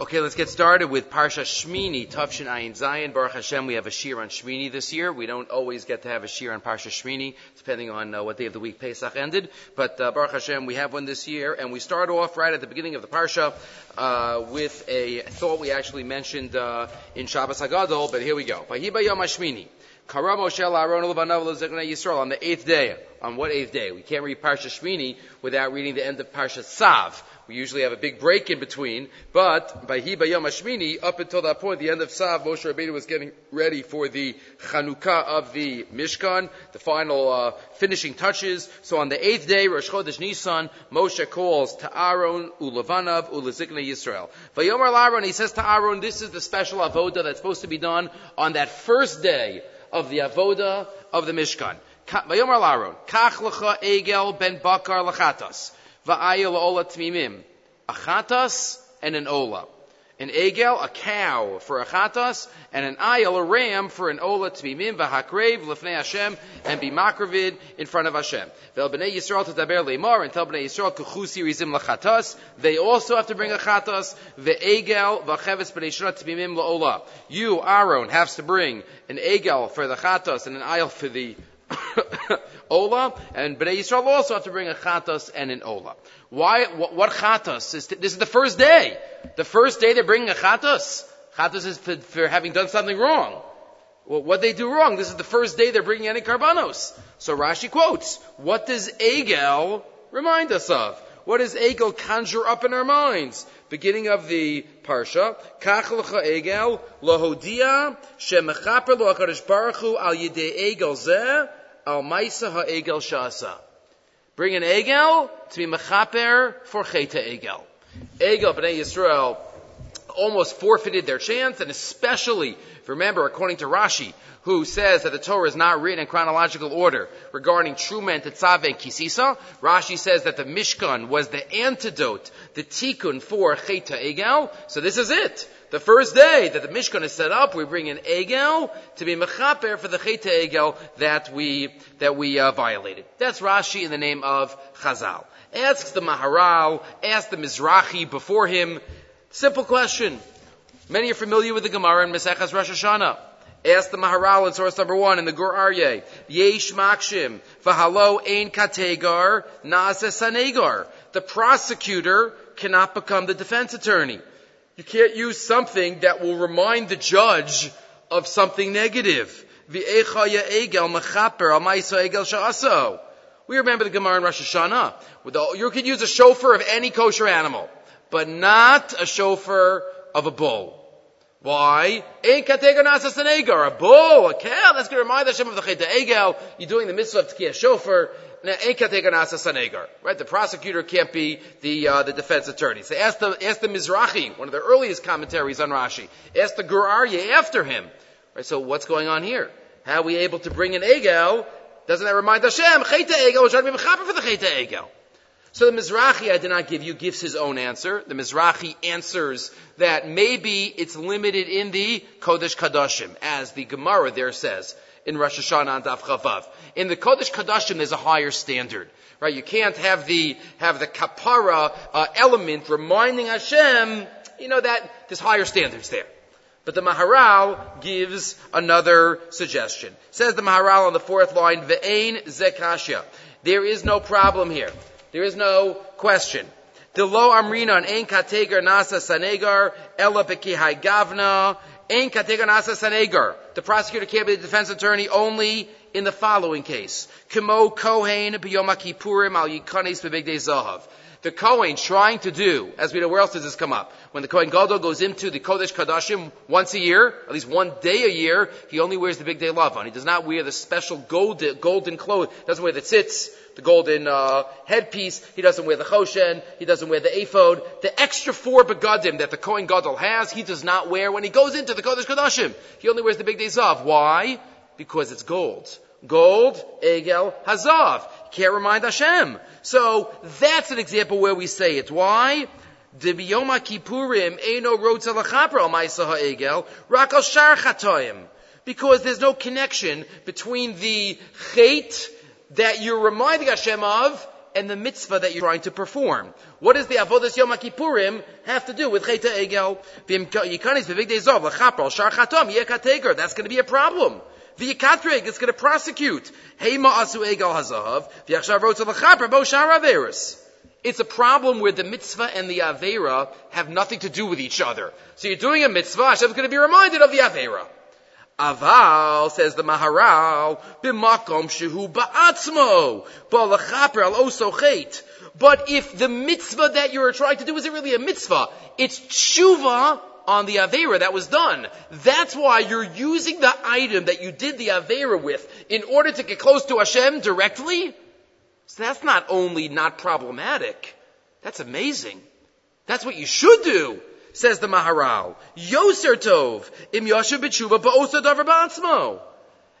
Okay, let's get started with Parsha Shmini, Tavshin Ayin Zayin. Baruch Hashem, we have a shir on Shmini this year. We don't always get to have a shir on Parsha Shmini, depending on uh, what day of the week Pesach ended. But uh, Baruch Hashem, we have one this year, and we start off right at the beginning of the Parsha uh, with a thought we actually mentioned uh, in Shabbos Hagadol, but here we go. Vahiba Yom Shmini. Kara Moshe Aaron Yisrael on the eighth day. On what eighth day? We can't read Parsha Shmini without reading the end of Parsha Sav. We usually have a big break in between, but by Hiba Yom Hashmini, up until that point, the end of Sav, Moshe Rabbeinu was getting ready for the Chanukah of the Mishkan, the final uh, finishing touches. So on the eighth day, Rosh Chodesh Nisan, Moshe calls to Aaron, Ulavanav, Ulazikna Yisrael. Vayomer Aaron, he says to Aaron, this is the special avoda that's supposed to be done on that first day of the avoda of the Mishkan. Vayomer Aaron, Kach lecha Egel ben Bakar lechatas, va'ayel ola tmimim, a chatas and an ola. An egel, a cow for a chatas, and an ayil, a ram for an ola tmimim, v'hakrev lefnei Hashem, and be makravid in front of Hashem. Vel b'nei Yisrael tadaber leimar, and tell b'nei Yisrael kuchusi rizim lachatas. They also have to bring a chatas, ve'egel, v'cheves b'nei shana tmimim la'ola. You, Aaron, has to bring an egel for the chatas and an ayil for the Ola, and Bnei Yisrael also have to bring a chatas and an Ola. Why, what, what chatas? Is this is the first day. The first day they're bringing a chatas. Chatas is for, for having done something wrong. Well, what they do wrong? This is the first day they're bringing any karbanos. So Rashi quotes, what does Egel remind us of? What does Egel conjure up in our minds? Beginning of the parsha, Kach lecha Egel lohodia shemechaper lo Baruch Hu al yidei Egel zeh al maisa ha'egel shasa. Bring an egel to be mechaper for cheta egel. Egel b'nei Yisrael almost forfeited their chance, and especially, remember, according to Rashi, who says that the Torah is not written in chronological order regarding Truma and Tetzave and Kisisa, Rashi says that the Mishkan was the antidote, the tikkun for Cheta Egel. So this is it. The first day that the Mishkan is set up, we bring an Egel to be Mechaper for the Cheta Egel that we, that we uh, violated. That's Rashi in the name of Chazal. Asks the Maharal, asks the Mizrahi before him, simple question. Many are familiar with the Gemara in Mesechas Rosh Hashanah. Ask the Maharal in source number one in the Gur Aryeh. Yesh makshim v'halo ein kategar nasa sanegar. The prosecutor cannot become the defense attorney. You can't use something that will remind the judge of something negative. We remember the Gemara in Rosh Hashanah. You can use a shofar of any kosher animal, but not a shofar of a bull. Why? A bull, a cow, that's going to remind Hashem of the Cheta Egel. You're doing the mitzvah of Tkiyah shofar. Right? The prosecutor can't be the uh, the defense attorney. So ask the ask the Mizrahi, one of the earliest commentaries on Rashi. Ask the Gur Aryeh after him. Right? So what's going on here? How are we able to bring an Egel? Doesn't that remind Hashem? Cheta Egel, we're trying to be for the Cheta Egel. So the Mizrahi I did not give you gives his own answer. The Mizrahi answers that maybe it's limited in the Kodesh Kadashim, as the Gemara there says in Rosh Hashanah and Daf Chavav. In the Kodesh Kadashim, there's a higher standard, right? You can't have the have the kapara uh, element reminding Hashem, you know that there's higher standards there. But the Maharal gives another suggestion. Says the Maharal on the fourth line, Ve'ain zekashya. There is no problem here. There is no question. The lo amrinan ein kategar nasa sanegar ela bekihai gavna ein kategar nasa sanegar. The prosecutor can't be the defense attorney only in the following case. Kimo kohen biyom kippurim al yikanes bebegdei zahav the Kohen trying to do, as we know, where else does this come up? When the Kohen Gadol goes into the Kodesh Kadashim once a year, at least one day a year, he only wears the big day on. He does not wear the special golden, golden clothes. He doesn't wear the tzitz, the golden uh, headpiece. He doesn't wear the choshen. He doesn't wear the ephod. The extra four begadim that the Kohen Gadol has, he does not wear when he goes into the Kodesh Kadashim. He only wears the big day zav. Why? Because it's gold. Gold, egel, hazav. Can't remind Hashem. So that's an example where we say it. Why? Rotza Lachapra Shar. Because there's no connection between the chait that you're reminding Hashem of and the mitzvah that you're trying to perform. What does the avodas Yom Kippurim have to do with Cheta Egel? That's going to be a problem. V'yikatreg, it's going to prosecute. Heima asu egel hazahav, v'yachshav rotza l'chaper bo shar averis. It's a problem where the mitzvah and the avera have nothing to do with each other. So you're doing a mitzvah, Hashem's going to be reminded of the avera. Aval, says the Maharal, b'makom shehu ba'atzmo, ba'lachaper al oso chet. But if the mitzvah that you're trying to do isn't really a mitzvah, it's tshuva on the Avera that was done. That's why you're using the item that you did the Avera with in order to get close to Hashem directly. So that's not only not problematic, that's amazing. That's what you should do, says the Maharal. Yoser Tov, im Yosher B'tshuva ba'osa davar.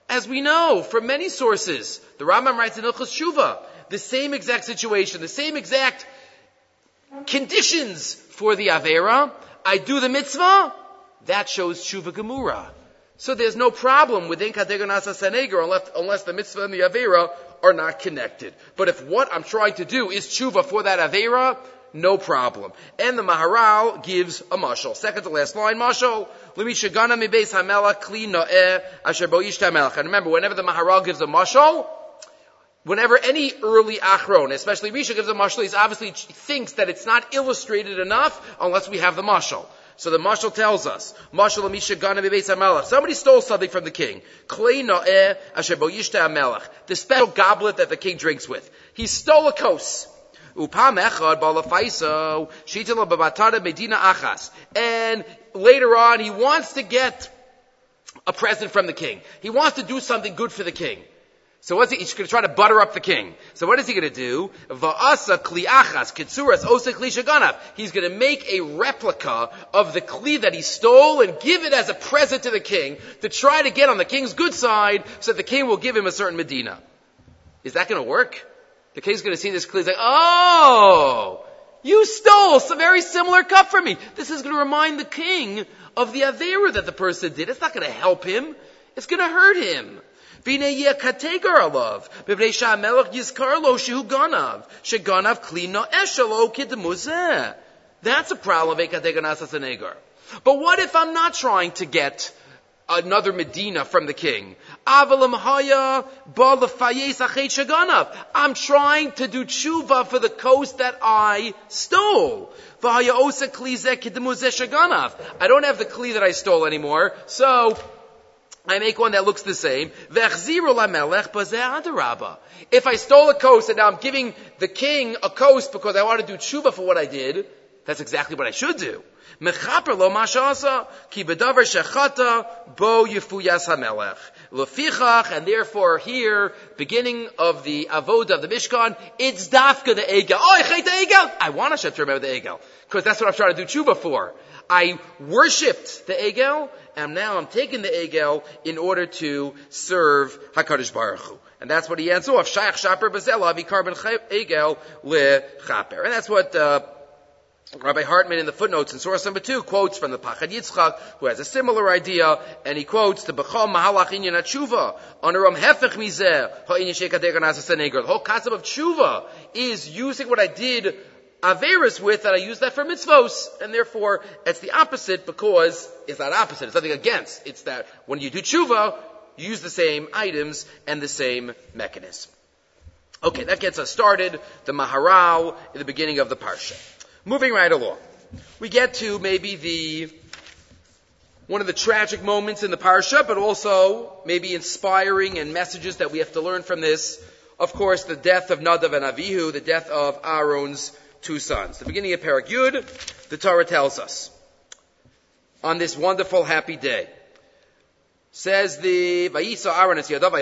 As we know from many sources, the Rambam writes in Ilchus Shuva, the same exact situation, the same exact conditions for the Avera, I do the mitzvah, that shows tshuva gemura. So there's no problem within kategonasa seneger unless, unless the mitzvah and the avera are not connected. But if what I'm trying to do is tshuva for that avera, no problem. And the Maharal gives a mashal. Second to last line, mashal. Limi shagana mi beis hamela kli no'eh asher bo And remember, whenever the Maharal gives a mashal, Whenever any early Achron, especially Risha gives a mashal, he obviously thinks that it's not illustrated enough unless we have the mashal. So the mashal tells us, mashal amisha gana. Somebody stole something from the king. Klei no'eh asher bo melech. The special goblet that the king drinks with. He stole a kos. Upam echad balafaiso medina achas. And later on, he wants to get a present from the king. He wants to do something good for the king. So what's he? He's going to try to butter up the king. So what is he going to do? Va'asa kliachas kitsuras osa kli He's going to make a replica of the kli that he stole and give it as a present to the king to try to get on the king's good side so that the king will give him a certain medina. Is that going to work? The king's going to see this kli. He's like, oh, you stole some very similar cup from me. This is going to remind the king of the avera that the person did. It's not going to help him. It's going to hurt him. Alav. Yizkar lo shehu ganav. Kidemuzeh. That's a problem of ekategar nasasanegar. But what if I'm not trying to get another Medina from the king? I'm trying to do tshuva for the coast that I stole. I don't have the kli that I stole anymore, so I make one that looks the same. If I stole a coast and now I'm giving the king a coast because I want to do tshuva for what I did, that's exactly what I should do. Bo and therefore here, beginning of the avoda of the Mishkan, it's dafka the egel. Oh, I hate the egel. I want Hashem to remember the egel because that's what I'm trying to do tshuva for. I worshipped the egel, and now I'm taking the egel in order to serve Hakadosh Baruch Hu. And that's what he ends off. Shaykh Shaper Bazela carbon egel le. And that's what. Uh, Rabbi Hartman in the footnotes in source number two quotes from the Pachad Yitzchak, who has a similar idea, and he quotes the Bechol Mahalach Inyan Tshuva, Onerom Hefech Mizeh, Ha'inyan Shekadeg The whole concept of Tshuva is using what I did Averis with that I use that for mitzvos, and therefore it's the opposite because it's not opposite, it's nothing against. It's that when you do tshuva, you use the same items and the same mechanism. Okay, that gets us started, the Maharal in the beginning of the Parsha. Moving right along. We get to maybe the one of the tragic moments in the Parsha, but also maybe inspiring and messages that we have to learn from this. Of course, the death of Nadav and Avihu, the death of Aaron's two sons. The beginning of Parak Yud, the Torah tells us, on this wonderful, happy day, says the Vayisa Aaron Yadav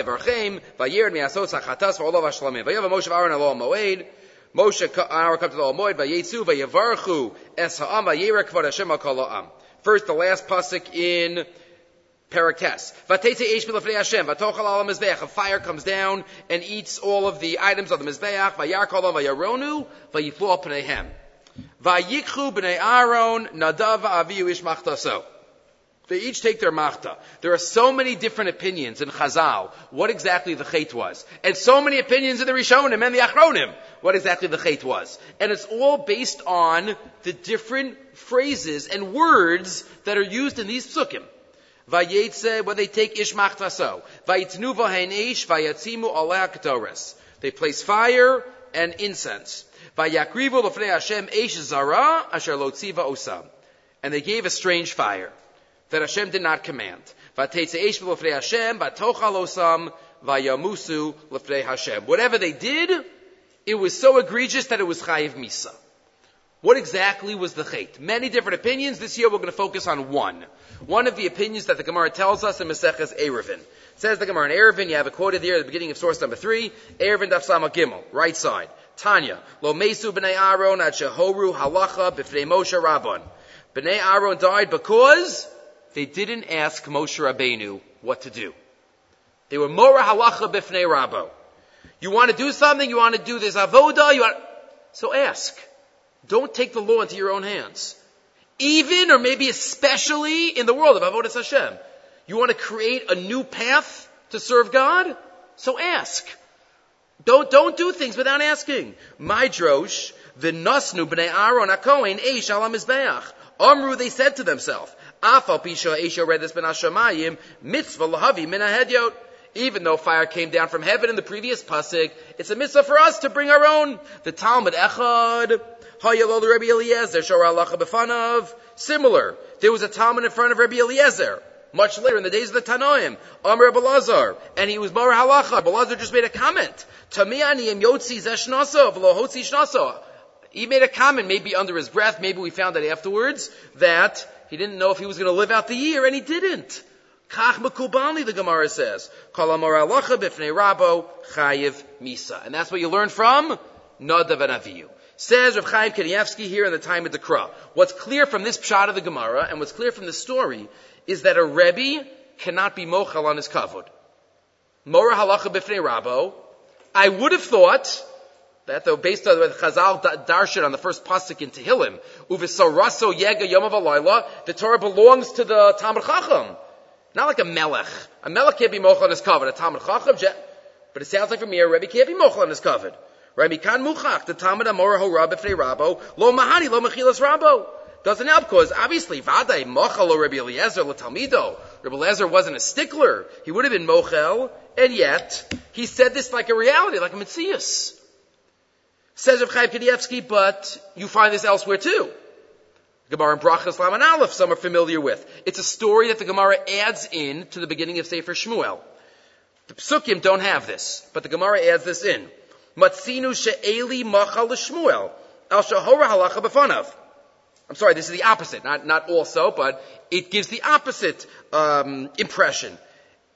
Vayav Moshe Aaron Moed. Moshe Aaron to the Moed Es Ha'am Hashem First, the last pasuk in Parates. Vatete eish milafnei Hashem. Vatochal al mizbeach. A fire comes down and eats all of the items of the mizbeach. Vayarkol al vayaronu. Vayiflu pneihem. Vayikchu b'nei Aaron. Nadav aviyu ish machtaso. They each take their machta. There are so many different opinions in Chazal what exactly the chait was, and so many opinions in the Rishonim and the Achronim what exactly the chait was, and it's all based on the different phrases and words that are used in these psukim. Vayetze, when they take ish machtaso. Vayitnu vahen ish, vayatzimu aleh ketores. They place fire and incense. Vayakrivu l'fnei Hashem ish zara asher lo tziva osam. And they gave a strange fire that Hashem did not command. Vatetze ish l'fnei Hashem, vatochal osam, vayamusu l'fnei Hashem. Whatever they did, it was so egregious that it was chayiv misa. What exactly was the chait? Many different opinions. This year we're going to focus on one. One of the opinions that the Gemara tells us in Maseches Eruvin. Says the Gemara in Eruvin, you have it quoted there at the beginning of source number three, Eruvin Daf Sama Gimel, right side. Tanya, Lo Mesu B'nai Aaron at Shehoru Halacha B'fnei Moshe Rabban. B'nai Aaron died because they didn't ask Moshe Rabbeinu what to do. They were Mora Halacha B'fnei Rabbo. You want to do something, you want to do this avoda, you want, so ask. Don't take the law into your own hands. Even or maybe especially in the world of Avodah Hashem. You want to create a new path to serve God? So ask. Don't, don't do things without asking. My drosh, the nasnu b'nei Aaron akoin eish al mizbeach. Amru, they said to themselves, Afal pisha esha read this ben hashamayim, mitzvah lahavi min hedyot. Even though fire came down from heaven in the previous pasuk, it's a mitzvah for us to bring our own. The Talmud Echad, Hayalol Rabbi Eliezer, Shor Alacha Befanav. Similar. There was a Talmud in front of Rabbi Eliezer. Much later, in the days of the Tanoim, Amr Belazar, and he was Mar Halacha. Belazar just made a comment. Tamiani em Yotzi Zeshnasa, V'lohotzi Shnasa. He made a comment, maybe under his breath, maybe we found out afterwards, that he didn't know if he was going to live out the year, and he didn't. Kach the Gemara says. Kol Amar Halacha B'fnei Rabo, Chayiv Misa. And that's what you learn from Nadav and Aviyu. Says Rav Chaim Kanievsky here in the time of the Kra. What's clear from this pshat of the Gemara, and what's clear from the story, is that a Rebbe cannot be mochel on his kavod. Mora halacha b'fnei rabo. I would have thought that though based on the Chazal darshan on the first pasuk in Tehillim, uvisaraso yega yom of the Torah belongs to the Talmud Chacham. Not like a melech. A melech can't be mochel on his kavod. A Talmud Chacham, but it sounds like from here, a Rebbe can't be mochel on his kavod. Right? Mikan muchach, the Talmud Amora ho rab rabo, lo mahani, lo mechilas rabo. Doesn't help because obviously vaday mochel lo Rabbi Eliezer lo talmido. Rabbi Eliezer wasn't a stickler. He would have been mochel, and yet he said this like a reality, like a mitzias. Says of Chaim Kanievsky, but you find this elsewhere too. Gemara and Brachas Laman Aleph, some are familiar with. It's a story that the Gemara adds in to the beginning of Sefer Shmuel. The Psukim don't have this, but the Gemara adds this in. Matzinu she'eli machal l'shmuel, al shahora halacha b'fanav. I'm sorry, this is the opposite, not, not also, but it gives the opposite um, impression.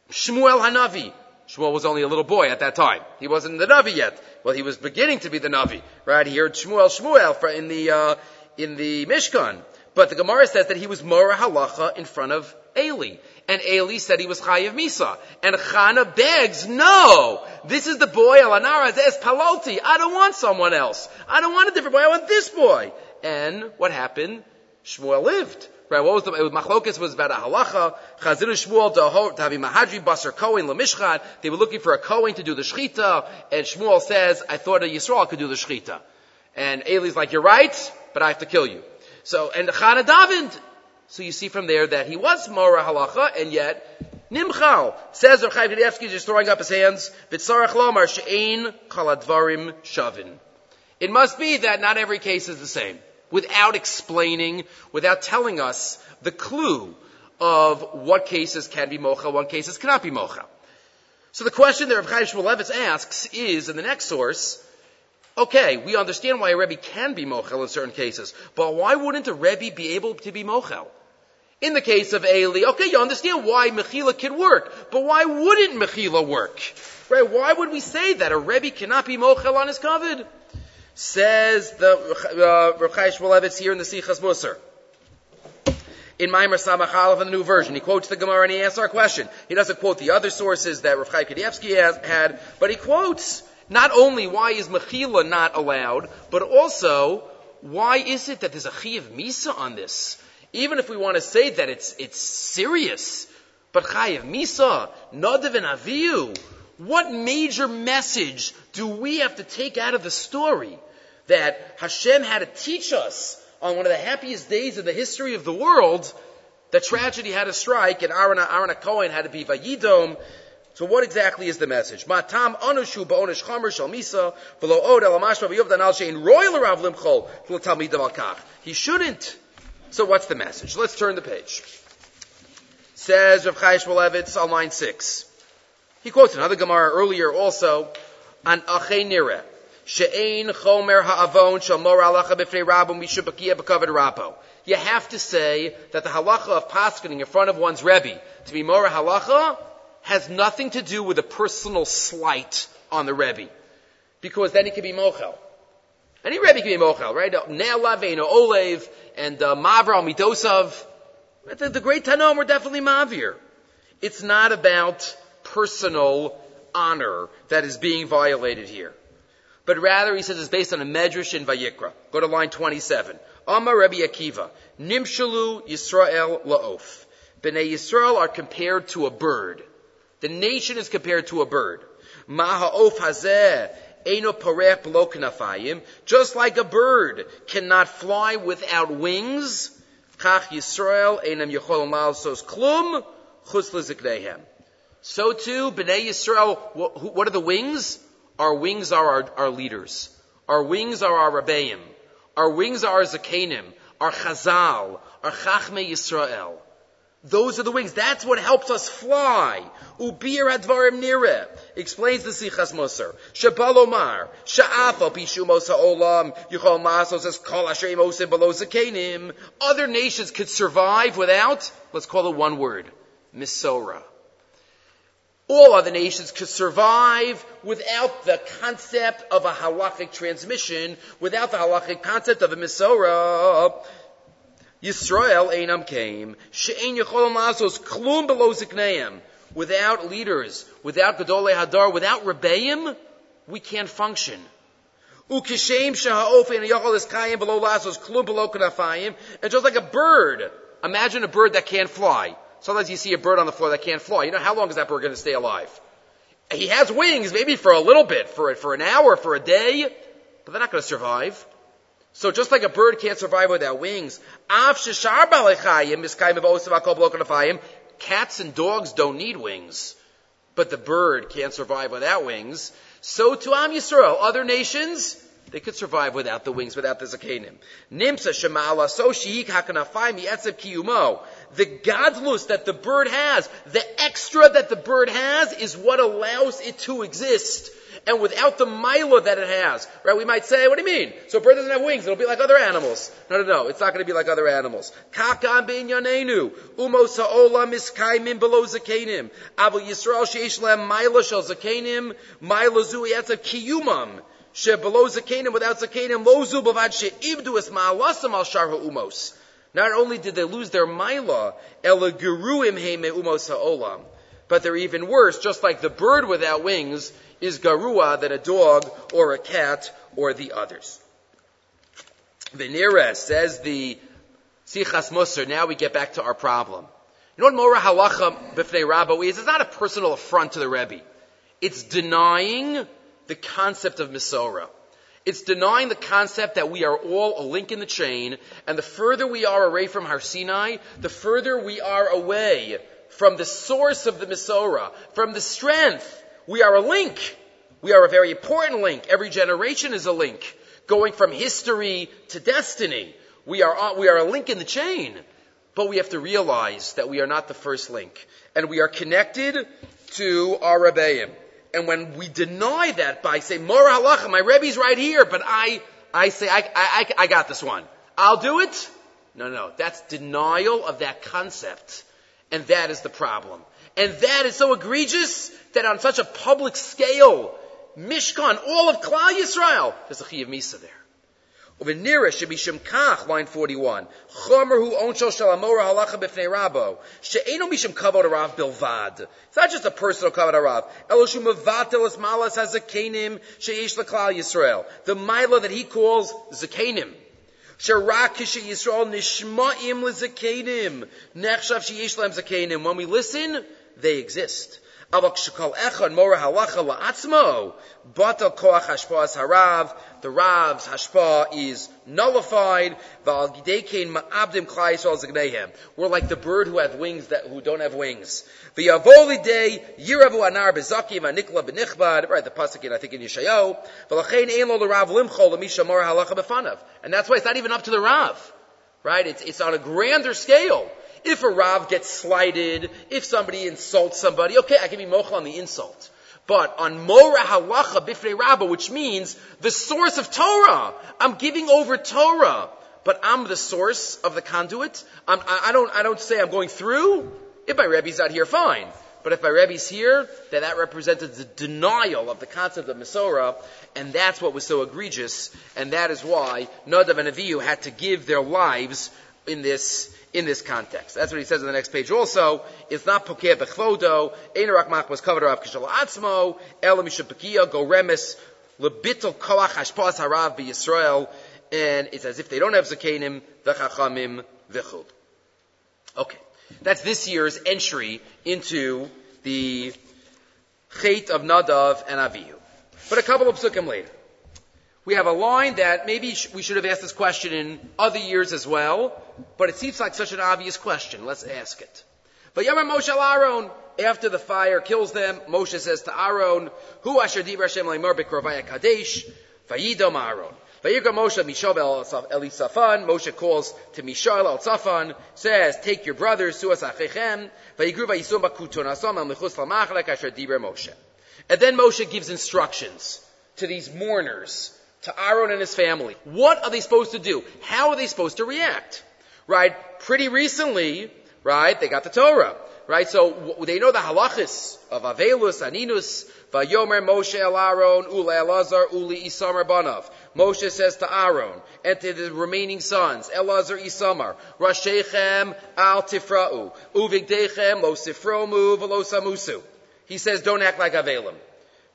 Shmuel Hanavi. Shmuel was only a little boy at that time. He wasn't the Navi yet. Well, he was beginning to be the Navi, right? He heard Shmuel, Shmuel in the, uh, in the Mishkan. But the Gemara says that he was Mora Halacha in front of Eli. And Eli said he was Chayiv Misa. And Chana begs, no! This is the boy, Alanara, Es Paloti. I don't want someone else. I don't want a different boy. I want this boy. And what happened? Shmuel lived. Right, what was the, it was Machlokas was about a halacha, Chazir Shmuel to have Mahadri Basar Kohen Lamishchan. They were looking for a Kohen to do the Shechita, and Shmuel says, I thought a Yisrael could do the Shechita. And Eli's like, you're right, but I have to kill you. So, and Chana davened. So you see from there that he was Mora Halacha, and yet, Nimchal, says Rav Chaim Kanievsky, just throwing up his hands, B'tzarach lomar she'ein kaladvarim shavin. It must be that not every case is the same. Without explaining, without telling us the clue of what cases can be mocha, what cases cannot be mocha. So the question that Rav Chaim Shmulevitz asks is, in the next source, Okay, we understand why a Rebbe can be mochel in certain cases, but why wouldn't a Rebbe be able to be mochel? In the case of Eli, okay, you understand why Mechila can work, but why wouldn't Mechila work? Right? Why would we say that a Rebbe cannot be mochel on his covet? Says the uh, Shmulevitz here in the Sichas Musar. In Maimer Samachalav in the New Version, he quotes the Gemara and he asks our question. He doesn't quote the other sources that Rav Chaim Kanievsky had, but he quotes not only why is Mechila not allowed, but also why is it that there's a Chiv Misa on this? even if we want to say that it's, it's serious, but Chayev Misa, Nadav and Aviyu, what major message do we have to take out of the story that Hashem had to teach us on one of the happiest days in the history of the world that tragedy had to strike and Aaron, Aaron Cohen had to be Vayidom. So what exactly is the message? Matam anushu ba'onish chamer shal misa v'lo od el amashma v'yuvdan al shein royal rav limchol v'lo talmidam al kach. He shouldn't. So what's the message? Let's turn the page. Says Rav Chaim Shmulevitz on line six. He quotes another Gemara earlier also on Achei Nireh. She'ein chomer ha'avon shal mor alacha b'fnei rabbo mishabakia b'kavad rabbo. You have to say that the halacha of paskening in front of one's rebbe to be mora halacha has nothing to do with a personal slight on the rebbe, because then he can be mochel. Any rebbe can be mochel, right? Ne'alav, Olev, and uh, Mavra Midosav. The, the great Tanom were definitely Mavir. It's not about personal honor that is being violated here but rather he says it's based on a medrash in Vayikra. Go to line 27. Amar Rabbi Akiva, Nimshalu Yisrael Laof. Bnei Yisrael are compared to a bird. The nation is compared to a bird. Maha'of hazeh Eno parech knafayim. Just like a bird cannot fly without wings, Kach Yisrael enam yechol malsos klum chutz So too, Bnei Yisrael, what are the wings? Our wings are our, our leaders. Our wings are our Rabbeim. Our wings are our Zakanim, our Chazal, our Chachme Yisrael. Those are the wings. That's what helps us fly. Ubir advarim nire. Explains the Sichas Musar. Shabalomar. Sha'afa pishumos ha'olam. Yuchol maso says kol asher imosim below zakenim. Other nations could survive without, let's call it one word, misora. All other nations could survive without the concept of a halachic transmission, without the halachic concept of a Misorah. Yisrael Einam came. She'ein Yecholam Lasos Klum below Zikneim. Without leaders, without Gedolei Hadar, without Rebbeim, we can't function. Ukishem Shaha'ofen Yachol Kayim below Lasos Klum below Kanafayim. And just like a bird, imagine a bird that can't fly. Sometimes you see a bird on the floor that can't fly. You know, how long is that bird going to stay alive? He has wings, maybe for a little bit, for, for an hour, for a day, but they're not going to survive. So just like a bird can't survive without wings, cats and dogs don't need wings, but the bird can't survive without wings. So to Am Yisrael, other nations, they could survive without the wings, without the zakanim. Nimsa shema'ala so shiik hakanafai mi'etzev kiyumo. The godless that the bird has, the extra that the bird has is what allows it to exist. And without the mila that it has, right? We might say, what do you mean? So a bird doesn't have wings, it'll be like other animals. No, no, no, it's not going to be like other animals. Kakan bin yanenu, umos ha'olam iskaimin below zakenim, avu Yisrael she'ish lem mila shel zakenim, mila zu kiyumam. Below zakenim without zakenim lozu bavad she ibdu es ma'alasam al shar umos. Not only did they lose their mila, ela geruim heime umos ha'olam, but they're even worse, just like the bird without wings is garua than a dog or a cat or the others. Venira says the Sichas Musar, now we get back to our problem. You know what Mora Halacha B'fnei Rabbo is? It's not a personal affront to the Rebbe. It's denying the concept of Misora. It's denying the concept that we are all a link in the chain, and the further we are away from Har Sinai, the further we are away from the source of the Misora, from the strength. We are a link. We are a very important link. Every generation is a link. Going from history to destiny. We are, uh, we are a link in the chain. But we have to realize that we are not the first link. And we are connected to our Rebbeim. And when we deny that by saying, Mora halacha, my Rebbe's right here, but I, I say, I, I, I got this one. I'll do it. No, no, that's denial of that concept. And that is the problem. And that is so egregious that on such a public scale, Mishkan, all of Klal Yisrael, there's a Chiyav Misa there. Uvenira should be Shemkach, line 41. Chomer hu onshel shalamora halacha b'fnei rabo. She'eno mishim kavod arav bilvad. It's not just a personal kavod arav. Eloshu mevatel es malas hazakenim she'ish l'klal Yisrael. The mila that he calls zakenim. When we listen, they exist. Avak The Rav's hashpa is nullified. We're like the bird who have wings that, who don't have wings. V'yavoli day yiravu anar bezakim anikla benichbad. Right, the pasuk I think in Yeshayo. And that's why it's not even up to the Rav. Right? It's, it's on a grander scale. If a Rav gets slighted, if somebody insults somebody, okay, I can be mochel on the insult. But on Mora Halacha Bifnei Rabbah, which means the source of Torah, I'm giving over Torah, but I'm the source of the conduit. I'm, I, don't, I don't say I'm going through. If my Rebbe's not here, fine. But if my Rebbe's here, then that represented the denial of the concept of Masorah, and that's what was so egregious, and that is why Nadav and Avihu had to give their lives in this in this context. That's what he says on the next page also. It's not pokeh bechvodo, ein rak was covered of kishal atzmo, ela mishapakia, go remes, lebitl koach hashpas harav Yisrael, and it's as if they don't have zakenim, v'chachamim, v'chud. Okay. That's this year's entry into the Chait of Nadav and Avihu. But a couple of psukim later we have a line that maybe we should have asked this question in other years as well, but it seems like such an obvious question. Let's ask it. But Yamar Moshe Aaron, after the fire kills them, Moshe says to Aaron, Hu asher dibra Hashem leimar bekrovaya kadesh, vayidom Aaron. Vayikra Moshe Mishael Elisafan, Moshe calls to Mishael El Safan, says, take your brothers, suas achechem, vayigru vayisum bakutun asam al mechus lamachlek asher dibra Moshe. And then Moshe gives instructions to these mourners to Aaron and his family. What are they supposed to do? How are they supposed to react? Right? Pretty recently, right, they got the Torah. Right? So they know the halachis of Avelus, Aninus, Vayomer Moshe El Aaron, Ule Elazar, Uli Isamar Banav. Moshe says to Aaron and to the remaining sons, Elazar Isamar, Rashechem Al Tifra'u, Uvigdechem Lo Sifromu Velo Samusu. He says, don't act like Avelim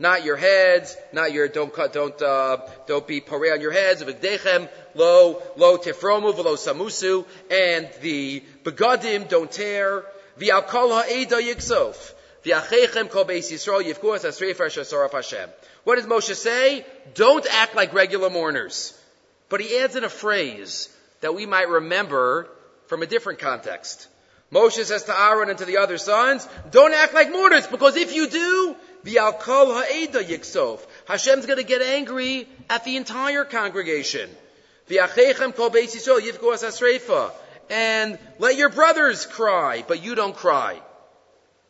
not your heads, not your don't cut, don't uh, don't be parade on your heads. V'gdechem lo lo tifromu v'lo samusu, and the begadim don't tear. V'alkol ha'eda yiksof. V'achechem kol beis Yisrael yivkuas asrefer shasaraf Hashem. What does Moshe say? Don't act like regular mourners. But he adds in a phrase that we might remember from a different context. Moshe says to Aaron and to the other sons, don't act like mourners, because if you do, Hashem's going to get angry at the entire congregation. And let your brothers cry, but you don't cry.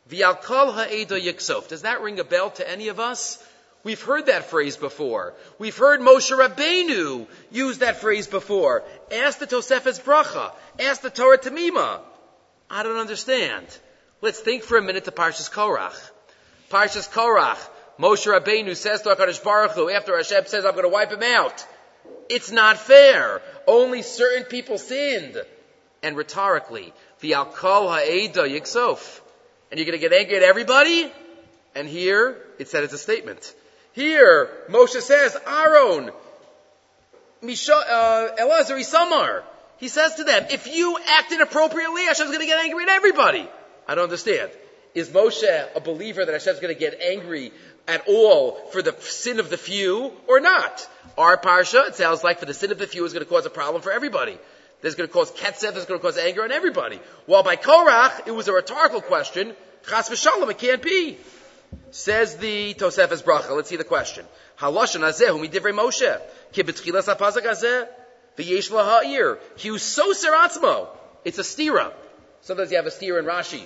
Does that ring a bell to any of us? We've heard that phrase before. We've heard Moshe Rabbeinu use that phrase before. Ask the Tosefes Bracha. Ask the Torah Tamima. I don't understand. Let's think for a minute to Parshas Korach. Parshas Korach, Moshe Rabbeinu says to HaKadosh Baruch Hu, after Hashem says, I'm going to wipe him out. It's not fair. Only certain people sinned. And rhetorically, the Alkal Ha'eda Yiksof. And you're going to get angry at everybody? And here, it said it's a statement. Here, Moshe says, Aaron, Misha, uh, Elazar, Isamar. He says to them, if you act inappropriately, Hashem's going to get angry at everybody. I don't understand. Is Moshe a believer that Hashem's going to get angry at all for the sin of the few or not? Our parsha, it sounds like for the sin of the few is going to cause a problem for everybody. There's going to cause ketzef, there's going to cause anger on everybody. While by Korach, it was a rhetorical question. Chas v'shalom, it can't be. Says the Tosefes Bracha. Let's see the question. Haloshan azeh humi divrei Moshe. Ki hapazak azeh. V'yesh laha'ir. Ki so seratzmo. It's a stira. Sometimes you have a stira in Rashi.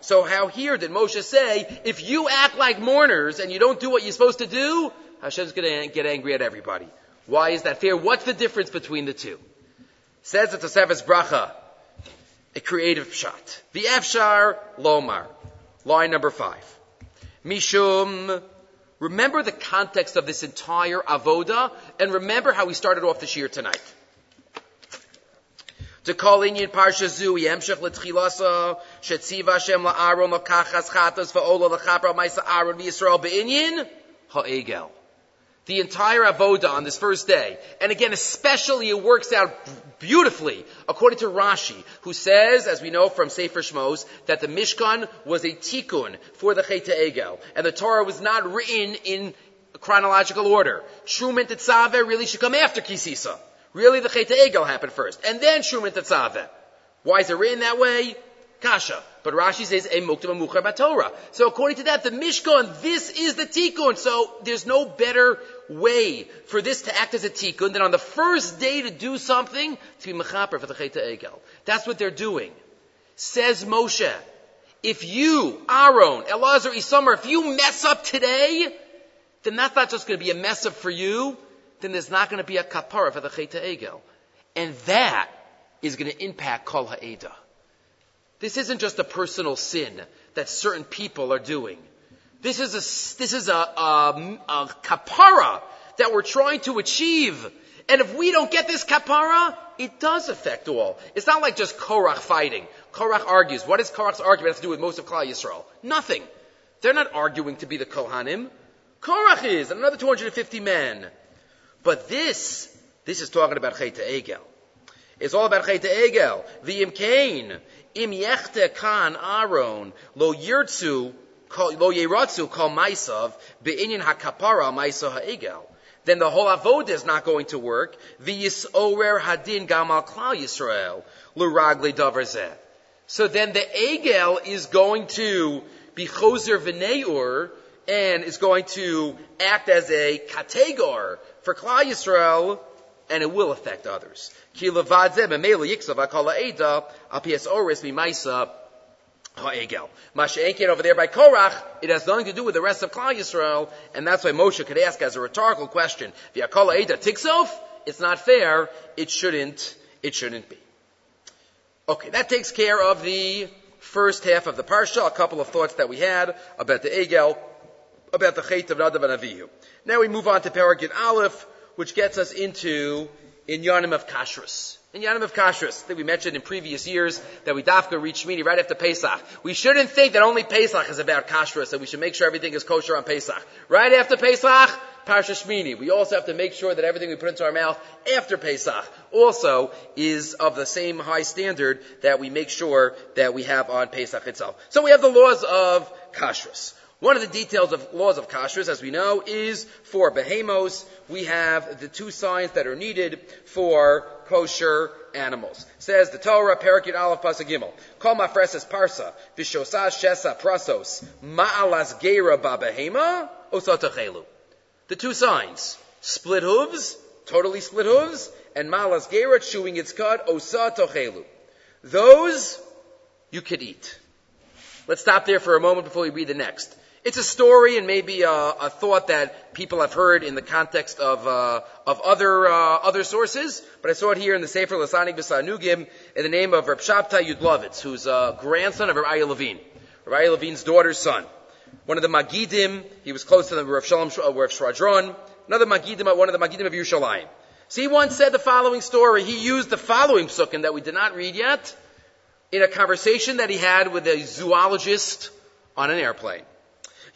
so how here did Moshe say, if you act like mourners and you don't do what you're supposed to do, Hashem's going to get angry at everybody. Why is that fair? What's the difference between the two? Says the Tosefes Bracha, a creative shot. The Efshar Lomar. Line number five. Mishum. Remember the context of this entire avoda, and remember how we started off this year tonight. To call inyan parsha zu shetziva la'aron chatas ma'isa v'Yisrael be'inyan ha'egel the entire avoda on this first day. And again, especially it works out beautifully according to Rashi, who says, as we know from Sefer Shmos, that the Mishkan was a tikkun for the Chet Egel, and the Torah was not written in chronological order. Shumin Tetzaveh really should come after Kisisa. Really, the Chet Egel happened first, and then Shumin Tetzaveh. Why is it written that way? Kasha. But Rashi says, a muktam muchar Torah. So according to that, the Mishkan, this is the tikkun. So there's no better way for this to act as a tikkun than on the first day to do something to be mechaper for the Cheta Egel. That's what they're doing. Says Moshe, if you, Aaron, Elazar, Isamar, if you mess up today, then that's not just going to be a mess up for you, then there's not going to be a kapara for the Cheta Egel. And that is going to impact Kol Ha'eda. This isn't just a personal sin that certain people are doing. This is a, this is a, a, a kapara that we're trying to achieve. And if we don't get this kapara, it does affect all. It's not like just Korach fighting. Korach argues. What does Korach's argument have to do with most of Klal Yisrael? Nothing. They're not arguing to be the Kohanim. Korach is, and another 250 men. But this, this is talking about Chayta Egel. It's all about Chayta Egel. The Imkain. Im yechte kan Aaron lo yirtzu lo yeratzu kol maisav be'inyan hakapara maisa ha'egel. Then the whole avodah is not going to work. V'yisorer hadin gamal klal Yisrael l'ragli davar So then the egel is going to be choser v'neur and is going to act as a kategor for Klal Yisrael, and it will affect others. Ki levad zeh b'meila yiksav akala eda al pies oris mimaisa Ha'egel. Masha'enkin over there by Korach, it has nothing to do with the rest of Klal Yisrael, and that's why Moshe could ask as a rhetorical question, V'yakola Eda Tiksof? It's not fair. It shouldn't, it shouldn't be. Okay, that takes care of the first half of the parsha, a couple of thoughts that we had about the Egel, about the Chait of Nadav and Avihu. Now we move on to Paragit Aleph, which gets us into Inyanim of Kashrus. In Yanim of Kashrus, that we mentioned in previous years that we dafka reach Shmini right after Pesach. We shouldn't think that only Pesach is about Kashrus, and we should make sure everything is kosher on Pesach. Right after Pesach, Parsha Shmini. We also have to make sure that everything we put into our mouth after Pesach also is of the same high standard that we make sure that we have on Pesach itself. So we have the laws of Kashrus. One of the details of laws of kashrus, as we know, is for behemos, we have the two signs that are needed for kosher animals. Says the Torah, Parakut Aleph Pasuk Gimel, Kol mafreses parsa, vishosas shesa prasos, ma'alas gera babehema, osatachelu. The two signs, split hooves, totally split hooves, and malas gera chewing its cud, osatochelu. Those you could eat. Let's stop there for a moment before we read the next. It's a story and maybe a, a, thought that people have heard in the context of uh, of other uh, other sources, but I saw it here in the Sefer Lasani B'Sanugim in the name of Reb Shabtai Yudlovitz, who's a grandson of Rabbi Levine, Rabbi Levine's daughter's son. One of the Magidim, he was close to the Rav Shalom uh, Rav Schwadron, another Magidim, one of the Magidim of Yerushalayim. So he once said the following story. He used the following psukim that we did not read yet in a conversation that he had with a zoologist on an airplane.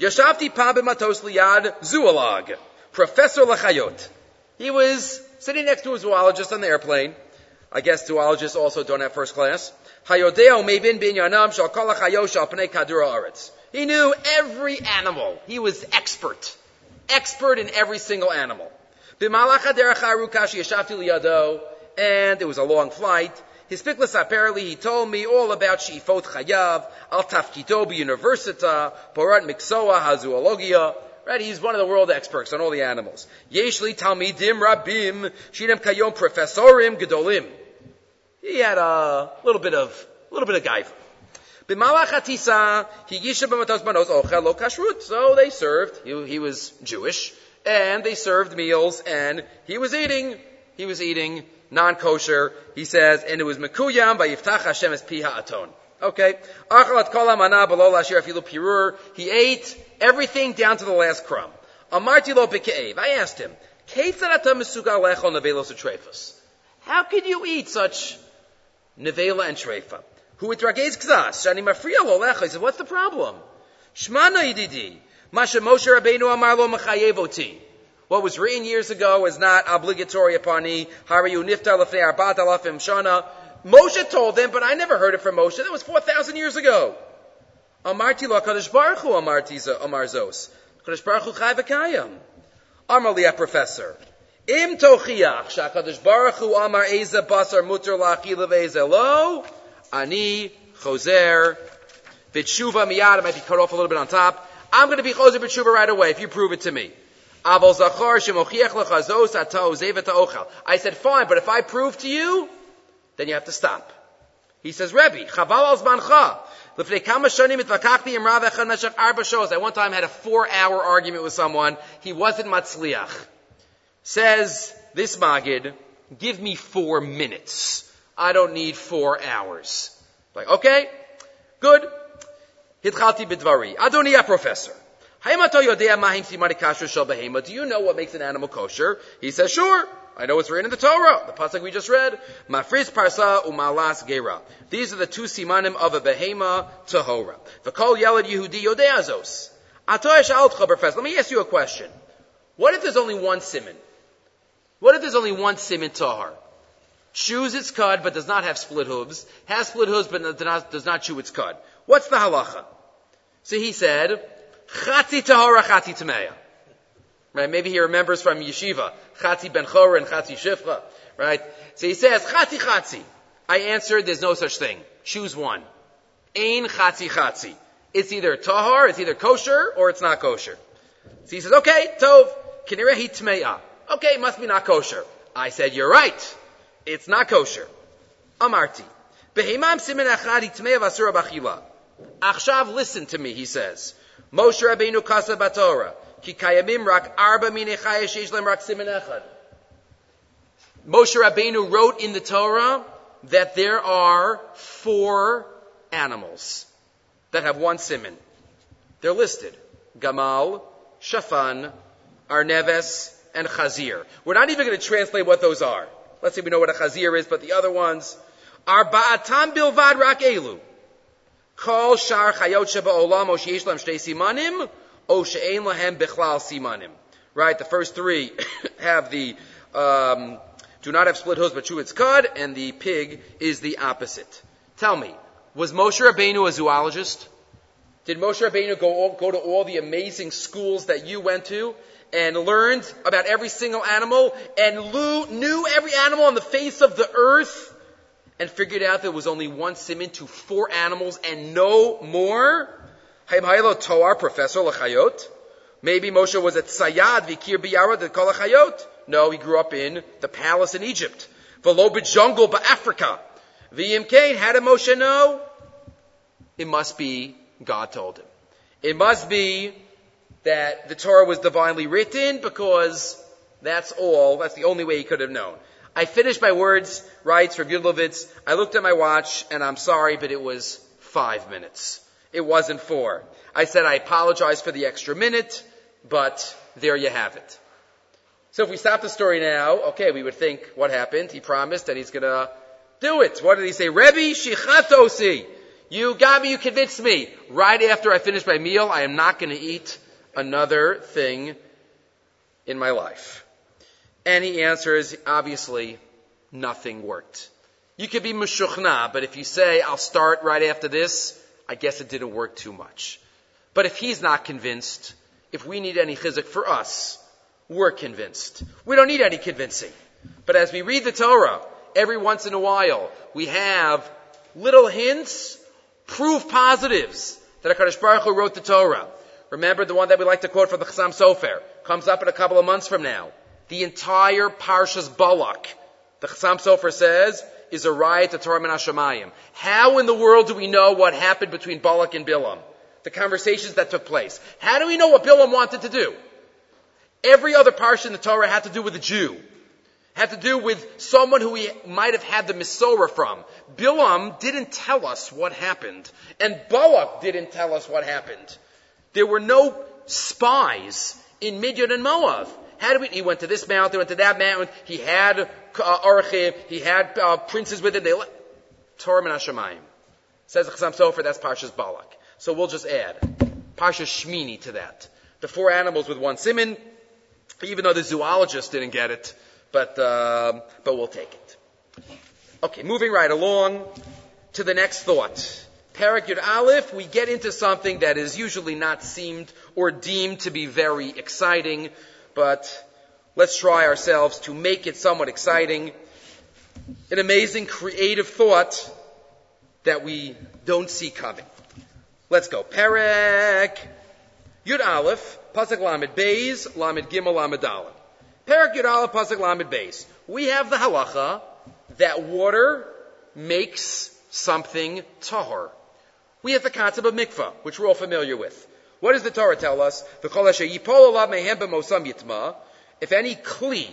Yashavti Pabim Matos Liad Zoolog, Professor Lachayot. He was sitting next to a zoologist on the airplane. I guess zoologists also don't have first class. Hayodeo. He knew every animal. He was expert. Expert in every single animal. And it was a long flight. His Fiklas apparently he told me all about Shifot Chayav, Al Tafkito Universita, Porat Miksoa Hazuologia. Right, he's one of the world experts on all the animals. Yeshli Talmidim Rabim, Shinem Kayom Professorim Gedolim. He had a little bit of, little bit of gaiva. So they served, he, he was Jewish, and they served meals, and he was eating, he was eating non-kosher. He says, and it was Mekuyam by Yiftach Hashem es Piha Aton. Okay. Achalat kol amana below lashir afilu pirur. He ate everything down to the last crumb. Amarti lo beke'ev. I asked him, how could you eat such nevela and treifa? Who itragez kzas? Shani mafriya lo. He said, what's the problem? Shmana yididi. Masha Moshe Rabbeinu amar lo mechayevoti. What was written years ago is not obligatory upon me. Lefnei arbat alafim shana. Moshe told them, but I never heard it from Moshe. That was 4,000 years ago. Amarti lo kadosh baruch hu amarti amar zos. Kadosh baruch hu chai v'kayam. A professor. Im tochiach shakadosh baruch hu amar eza basar muter la'achila ve'eza lo. Ani choser. Bitshuva miyad. I might be cut off a little bit on top. I'm going to be choser bitshuva right away if you prove it to me. I said, fine, but if I prove to you, then you have to stop. He says, Rebbe, chaval al zmancha. I one time had a four hour argument with someone. He wasn't matzliach. Says this Magid, give me four minutes. I don't need four hours. Like, okay, good. Hitchalti bidvari. Adoniya professor. Do you know what makes an animal kosher? He says, sure. I know it's written in the Torah, the pasuk we just read. Mafriz parsa umalas gera. These are the two simanim of a behema tahora. V'kol yelad Yehudi yodeazos. Atoyesh al. Let me ask you a question. What if there's only one siman? What if there's only one siman tahar? Chews its cud but does not have split hooves. Has split hooves but does not, does not chew its cud. What's the halacha? So he said, Chatzi tahora, chatzi tameya. Right? Maybe he remembers from yeshiva, Chatzi ben Chor and Chatzi Shifcha. Right? So he says, Chatzi Chatzi. I answered, there's no such thing. Choose one. Ain Chatzi Chatzi. It's either tahar, it's either kosher, or it's not kosher. So he says, okay, Tov, Kinerehi Tmeya. Okay, it must be not kosher. I said, you're right. It's not kosher. Amarti. Behemam simen achadi tmeya vasura bachila. Achshav, listen to me, he says. Moshe Rabbeinu kasa batorah. Ki kayamim rak arba mine shesh lem rak simen echad. Moshe Rabbeinu wrote in the Torah that there are four animals that have one siman. They're listed. Gamal, Shafan, Arneves, and Chazir. We're not even going to translate what those are. Let's say we know what a Chazir is, but the other ones are Ba'atam Bilvad Rak Elu. Kol Shar Chayot Sheba Olam O Sheish Shtei Simanim O she'ein lahem bichlal simanim. Right, the first three have the, um, do not have split hooves but chew its cud, and the pig is the opposite. Tell me, was Moshe Rabbeinu a zoologist? Did Moshe Rabbeinu go, go to all the amazing schools that you went to and learned about every single animal and knew every animal on the face of the earth and figured out there was only one simon to four animals and no more? Haim Toar, professor Lachayot. Maybe Moshe was at Sayad, Vikir Biyara, the Kolachayot. No, he grew up in the palace in Egypt. Velobit jungle, but Africa. V'im Kain, how did Moshe know? It must be God told him. It must be that the Torah was divinely written because that's all, that's the only way he could have known. I finished my words, writes for Gudlovitz. I looked at my watch and I'm sorry, but it was five minutes. It wasn't four. I said I apologize for the extra minute, but there you have it. So if we stop the story now, okay, we would think, what happened? He promised and he's gonna do it. What did he say? Rebbe Shichatosi. You got me, you convinced me. Right after I finish my meal, I am not gonna eat another thing in my life. And the answer is obviously, nothing worked. You could be mushuchna, but if you say, I'll start right after this, I guess it didn't work too much. But if he's not convinced, if we need any chizuk for us, we're convinced. We don't need any convincing. But as we read the Torah, every once in a while, we have little hints, proof positives that HaKadosh Baruch Hu wrote the Torah. Remember the one that we like to quote from the Chassam Sofer. Comes up in a couple of months from now. The entire Parshas Balak. The Chassam Sofer says, is a riot to Torah Menashemayim. How in the world do we know what happened between Balak and Bilam? The conversations that took place. How do we know what Bilam wanted to do? Every other parsha in the Torah had to do with a Jew. had to do with someone who he might have had the Misora from. Bilam didn't tell us what happened, and Balak didn't tell us what happened. There were no spies in Midian and Moab. How we, he went to this mountain, went to that mountain, he had uh, Archiv, he had uh, princes with him, they Torah Menashemayim. Says the Chassam Sofer, that's Parshas Balak. So we'll just add Parshas Shmini to that. The four animals with one simon, even though the zoologist didn't get it, but, uh, but we'll take it. Okay, moving right along to the next thought. Parak Yud Aleph, we get into something that is usually not seemed or deemed to be very exciting, but let's try ourselves to make it somewhat exciting. An amazing creative thought that we don't see coming. Let's go. Parak Yud Aleph, Pasuk Lamed Beis, Lamed Gimel, Lamed Dalet. Parak Yudala Pasuk Lamed Beis. We have the halacha that water makes something tahor. We have the concept of mikvah, which we're all familiar with. What does the Torah tell us? If any kli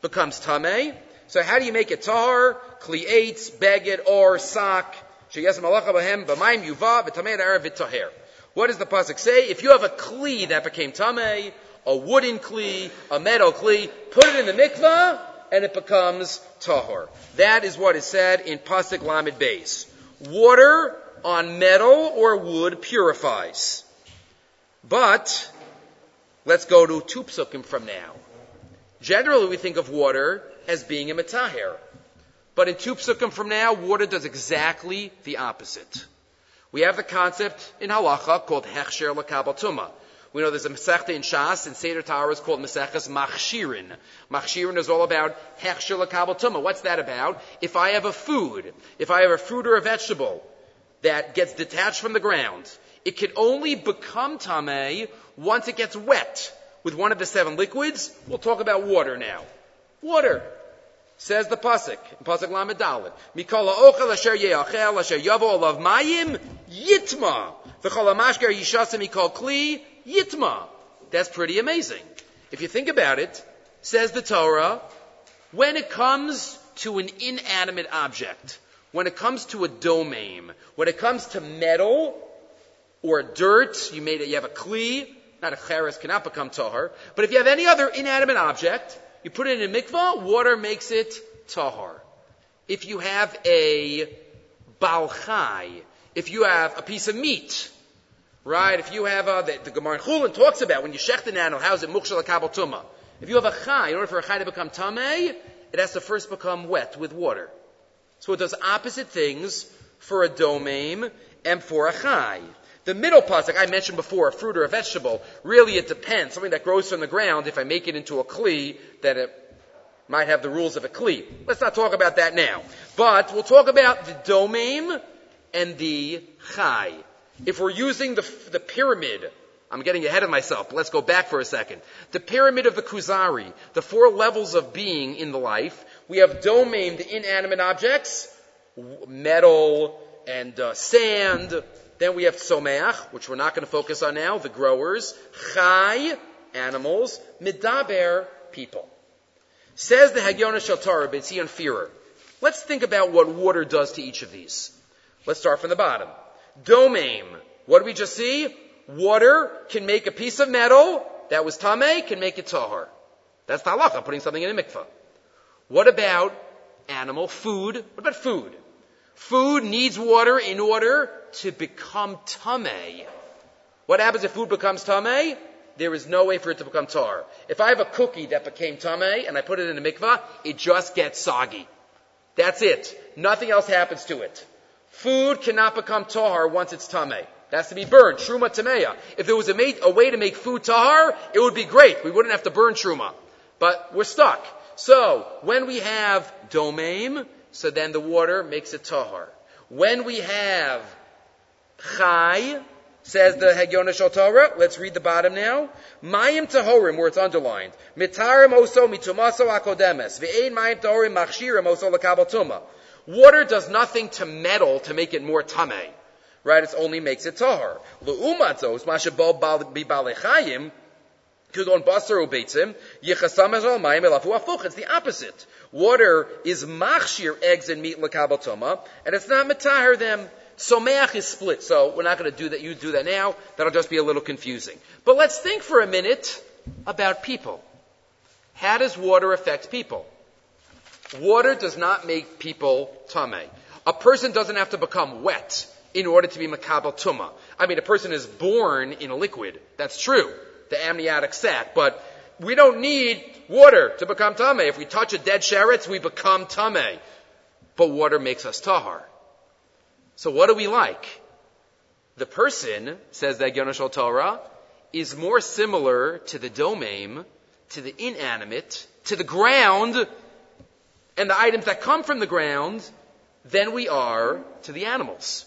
becomes tameh, so how do you make it tahor? Kli eitz, beged, or sock. What does the pasuk say? If you have a kli that became tameh, a wooden kli, a metal kli, put it in the mikvah, and it becomes tahor. That is what is said in Pasuk Lamed Beis. Water on metal or wood purifies. But, let's go to two psukim from now. Generally, we think of water as being a metaher. But in two psukim from now, water does exactly the opposite. We have the concept in halacha called hechsher lakabal tumah. We know there's a Masechta in Shas, and Seder Torah is called Maseches Machshirin. Machshirin is all about Hechsher L'Kabel Tumah. What's that about? If I have a food, if I have a fruit or a vegetable that gets detached from the ground, it can only become Tameh once it gets wet with one of the seven liquids. We'll talk about water now. Water. Says the pasuk, pasuk lamed dalet. Mikola ochel asher yeachel asher yavo olav mayim yitma. V'chol amashker yishasim mikol kli Yitma. That's pretty amazing. If you think about it, says the Torah, when it comes to an inanimate object, when it comes to a domain, when it comes to metal or dirt, you made it, you have a kli, not a cheres cannot become tahar, but if you have any other inanimate object, you put it in a mikvah, water makes it tahar. If you have a balchai, if you have a piece of meat, Right? If you have a, the, the Gemara Chulin talks about when you shecht an animal, how is it mukshal kabel tuma? If you have a chai, in order for a chai to become tamei, it has to first become wet with water. So it does opposite things for a domain and for a chai. The middle pasuk I mentioned before, a fruit or a vegetable, really it depends. Something that grows from the ground, if I make it into a kli, then it might have the rules of a kli. Let's not talk about that now. But we'll talk about the domain and the chai. If we're using the, the pyramid, I'm getting ahead of myself, let's go back for a second. The pyramid of the Kuzari, the four levels of being in the life, we have domain, the inanimate objects, metal and uh, sand. Then we have someach, which we're not going to focus on now, the growers. Chai, animals. Midaber, people. Says the Hagyona Shel Torah, B'tzion Firer. Let's think about what water does to each of these. Let's start from the bottom. Domain. What did we just see? Water can make a piece of metal that was tame, can make it tahar. That's the halacha, putting something in a mikvah. What about animal food? What about food? Food needs water in order to become tame. What happens if food becomes tame? There is no way for it to become tar. If I have a cookie that became tame and I put it in a mikvah, it just gets soggy. That's it. Nothing else happens to it. Food cannot become tahar once it's tameh. It has to be burned. Truma tameya. If there was a, a, way to make food tahar, it would be great. We wouldn't have to burn truma. But we're stuck. So, when we have domain, so then the water makes it tahar. When we have chai, says the Hagyona Shal Torah, let's read the bottom now. Mayim tahorim, where it's underlined. Mitarim oso mitumaso akodemes. Ve'ein mayim tahorim machshirim oso lakabal tumah. Water does nothing to metal to make it more tame. Right? It only makes it tahar. It's the opposite. Water is machshir eggs and meat lakabal and it's not matahir them. Someach is split, so we're not going to do that. You do that now. That'll just be a little confusing. But let's think for a minute about people. How does water affect people? Water does not make people tame. A person doesn't have to become wet in order to be makabel tuma. I mean, a person is born in a liquid. That's true. The amniotic sac. But we don't need water to become tame. If we touch a dead sheretz, we become tame. But water makes us tahar. So what do we like? The person, says the Yonashal Torah, is more similar to the domain, to the inanimate, to the ground, and the items that come from the ground, than we are to the animals,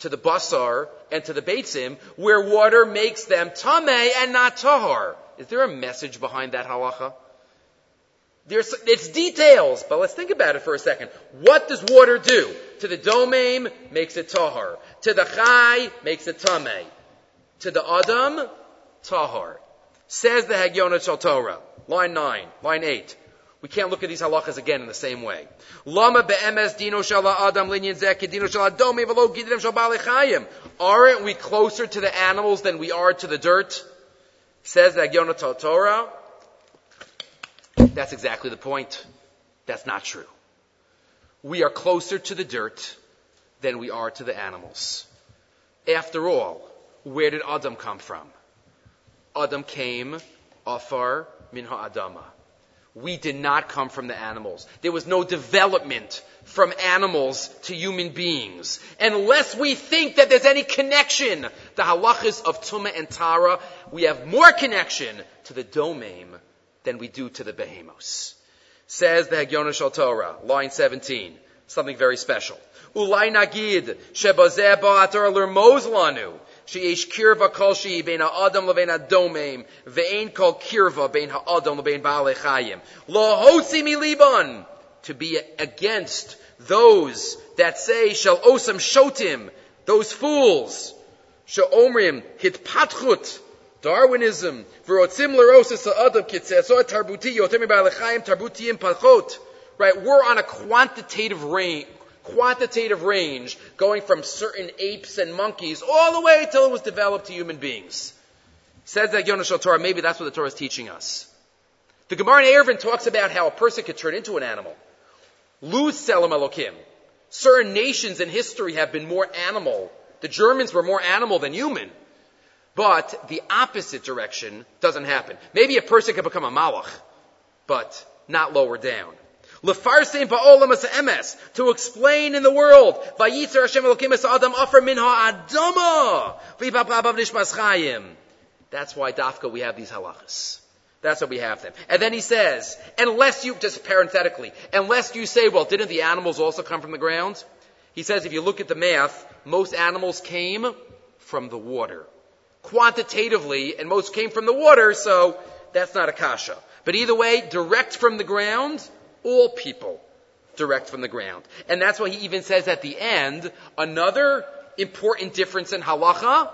to the basar and to the beitzim, where water makes them tameh and not tahar. Is there a message behind that halacha? There's, it's details, but let's think about it for a second. What does water do? To the domain, makes it tahar. To the chai, makes it tameh. To the adam, tahar. Says the Hagyona Shal Torah, line 9, line 8. We can't look at these halachas again in the same way. Lama be'emes dino shala adam linyan dino shala domi gidrim shal. Aren't we closer to the animals than we are to the dirt? Says the Hagyona Torah. That's exactly the point. That's not true. We are closer to the dirt than we are to the animals. After all, where did Adam come from? Adam came afar min ha'adama. We did not come from the animals. There was no development from animals to human beings. Unless we think that there's any connection, the halachas of Tuma and Tara, we have more connection to the domain than we do to the behemos. Says the Hagyona Shal Torah, line 17, something very special. Ulai nagid shebazeh ba'atar lanu שיש קרבה כלשהי בין האדם לבין הדומם, ואין כל קרבה בין האדם לבין בעלי חיים. לא הוציא מליבן, to be against those that say, shall osam shotim, those fools, שאומרים, התפתחות, Darwinism, ורוצים לרוס את האדם כצעצוע תרבותי יותר מבעלי חיים תרבותיים פחות. Right, we're on a quantitative range, quantitative range going from certain apes and monkeys all the way till it was developed to human beings. Says that Yonash Torah, maybe that's what the Torah is teaching us. The Gemara in Eruvin talks about how a person could turn into an animal. Lose Selam Elokim. Certain nations in history have been more animal. The Germans were more animal than human. But the opposite direction doesn't happen. Maybe a person can become a malach, but not lower down. Lefarsim ba'olam emes to explain in the world. Vayitzer Hashem Elokim es Adam offer minha adama v'yipapabav nishmas chayim. That's why dafka we have these halachas. That's why we have them. And then he says, unless you, just parenthetically, unless you say, well, didn't the animals also come from the ground? He says, if you look at the math, most animals came from the water. Quantitatively, and most came from the water, so that's not a kasha. But either way, direct from the ground, all people direct from the ground. And that's why he even says at the end, another important difference in halacha,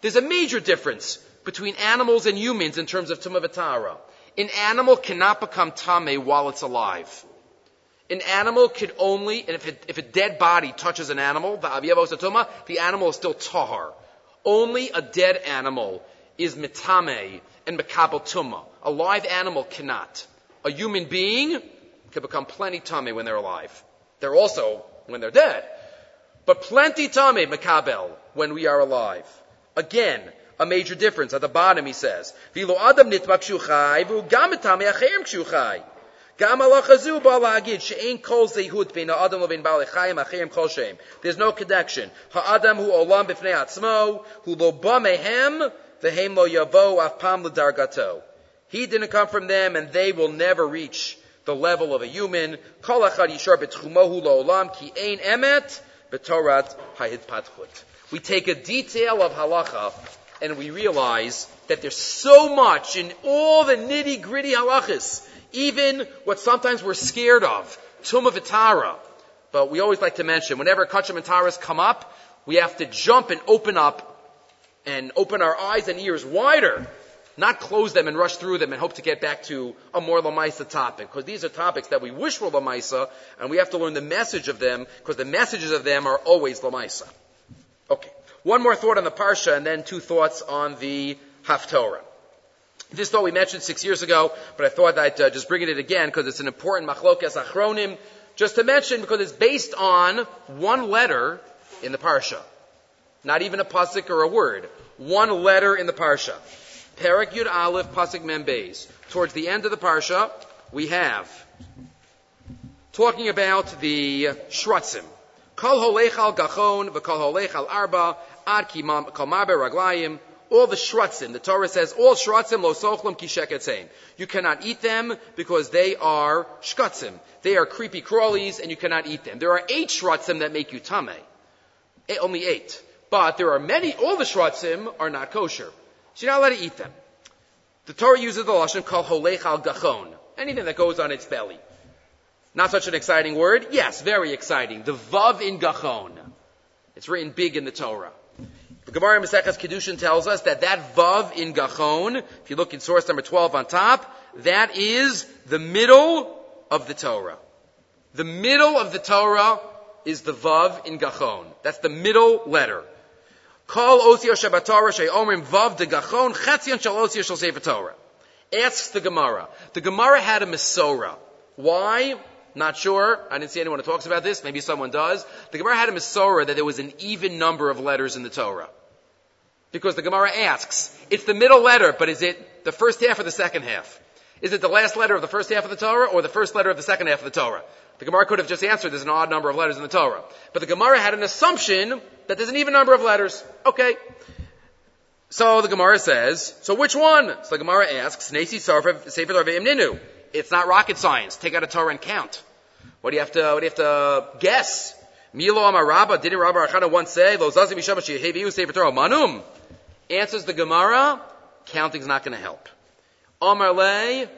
there's a major difference between animals and humans in terms of tumavatara. An animal cannot become tame while it's alive. An animal could only, and if, it, if a dead body touches an animal, the animal is still tahar. Only a dead animal is mitame and makabel tuma. A live animal cannot. A human being can become plenty tummy when they're alive. They're also when they're dead. But plenty tummy makabel when we are alive. Again, a major difference. At the bottom he says, Vilo adam nitma k'shuchai, v'u gam etami acherim k'shuchai. Gam. There's no connection. Ha'adam hu olam b'fnei atzmo, hu lo ba mehem, v'heim lo yavo af pam l'dargato. He didn't come from them, and they will never reach the level of a human. We take a detail of halacha and we realize that there's so much in all the nitty gritty halachas, even what sometimes we're scared of, tumah vitara. But we always like to mention, whenever kachim and taras come up, we have to jump and open up and open our eyes and ears wider not close them and rush through them and hope to get back to a more Lamaisa topic, because these are topics that we wish were Lamaisa, and we have to learn the message of them, because the messages of them are always Lamaisa. Okay. One more thought on the Parsha, and then two thoughts on the Haftorah. This thought we mentioned six years ago, but I thought I'd uh, just bring it again because it's an important machlokas achronim, just to mention because it's based on one letter in the parsha, not even a pasuk or a word, one letter in the parsha. Perak Yud Aleph pasuk Membeis. Towards the end of the parsha, we have talking about the shrutzim. Kol holechal gachon v'kol holechal arba ad marbe raglayim all the shrutzim. The Torah says all shrutzim lo sochlim kisheketzein. You cannot eat them because they are shkutzim. They are creepy crawlies and you cannot eat them. There are eight shrutzim that make you tame. Eh, only eight. But there are many, all the shrutzim are not kosher. So you're not allowed to eat them. The Torah uses the lashon called holech al gachon. Anything that goes on its belly. Not such an exciting word? Yes, very exciting. The vav in gachon. It's written big in the Torah. The Gemara Maseches Kiddushin tells us that that vav in Gachon, if you look in source number 12 on top, that is the middle of the Torah. The middle of the Torah is the vav in Gachon. That's the middle letter. Kol osio shabatorah she'omrim vav de Gachon chetzion shal osio shal sefer Torah. Asks the Gemara. The Gemara had a Masorah. Why? Not sure. I didn't see anyone who talks about this. Maybe someone does. The Gemara had a Masorah that there was an even number of letters in the Torah. Because the Gemara asks, it's the middle letter, but is it the first half or the second half? Is it the last letter of the first half of the Torah or the first letter of the second half of the Torah? The Gemara could have just answered there's an odd number of letters in the Torah. But the Gemara had an assumption that there's an even number of letters. Okay. So the Gemara says, so which one? So the Gemara asks, Nasi Sefer Ninu. It's not rocket science. Take out a Torah and count. What do you have to, what do you have to guess? Milo Amarabba, didn't Rabbi Archana once say, Lo Zazim Mishama Sheheviu Sefer Torah Manum? Answers the Gemara, counting's not going to help. Amar le,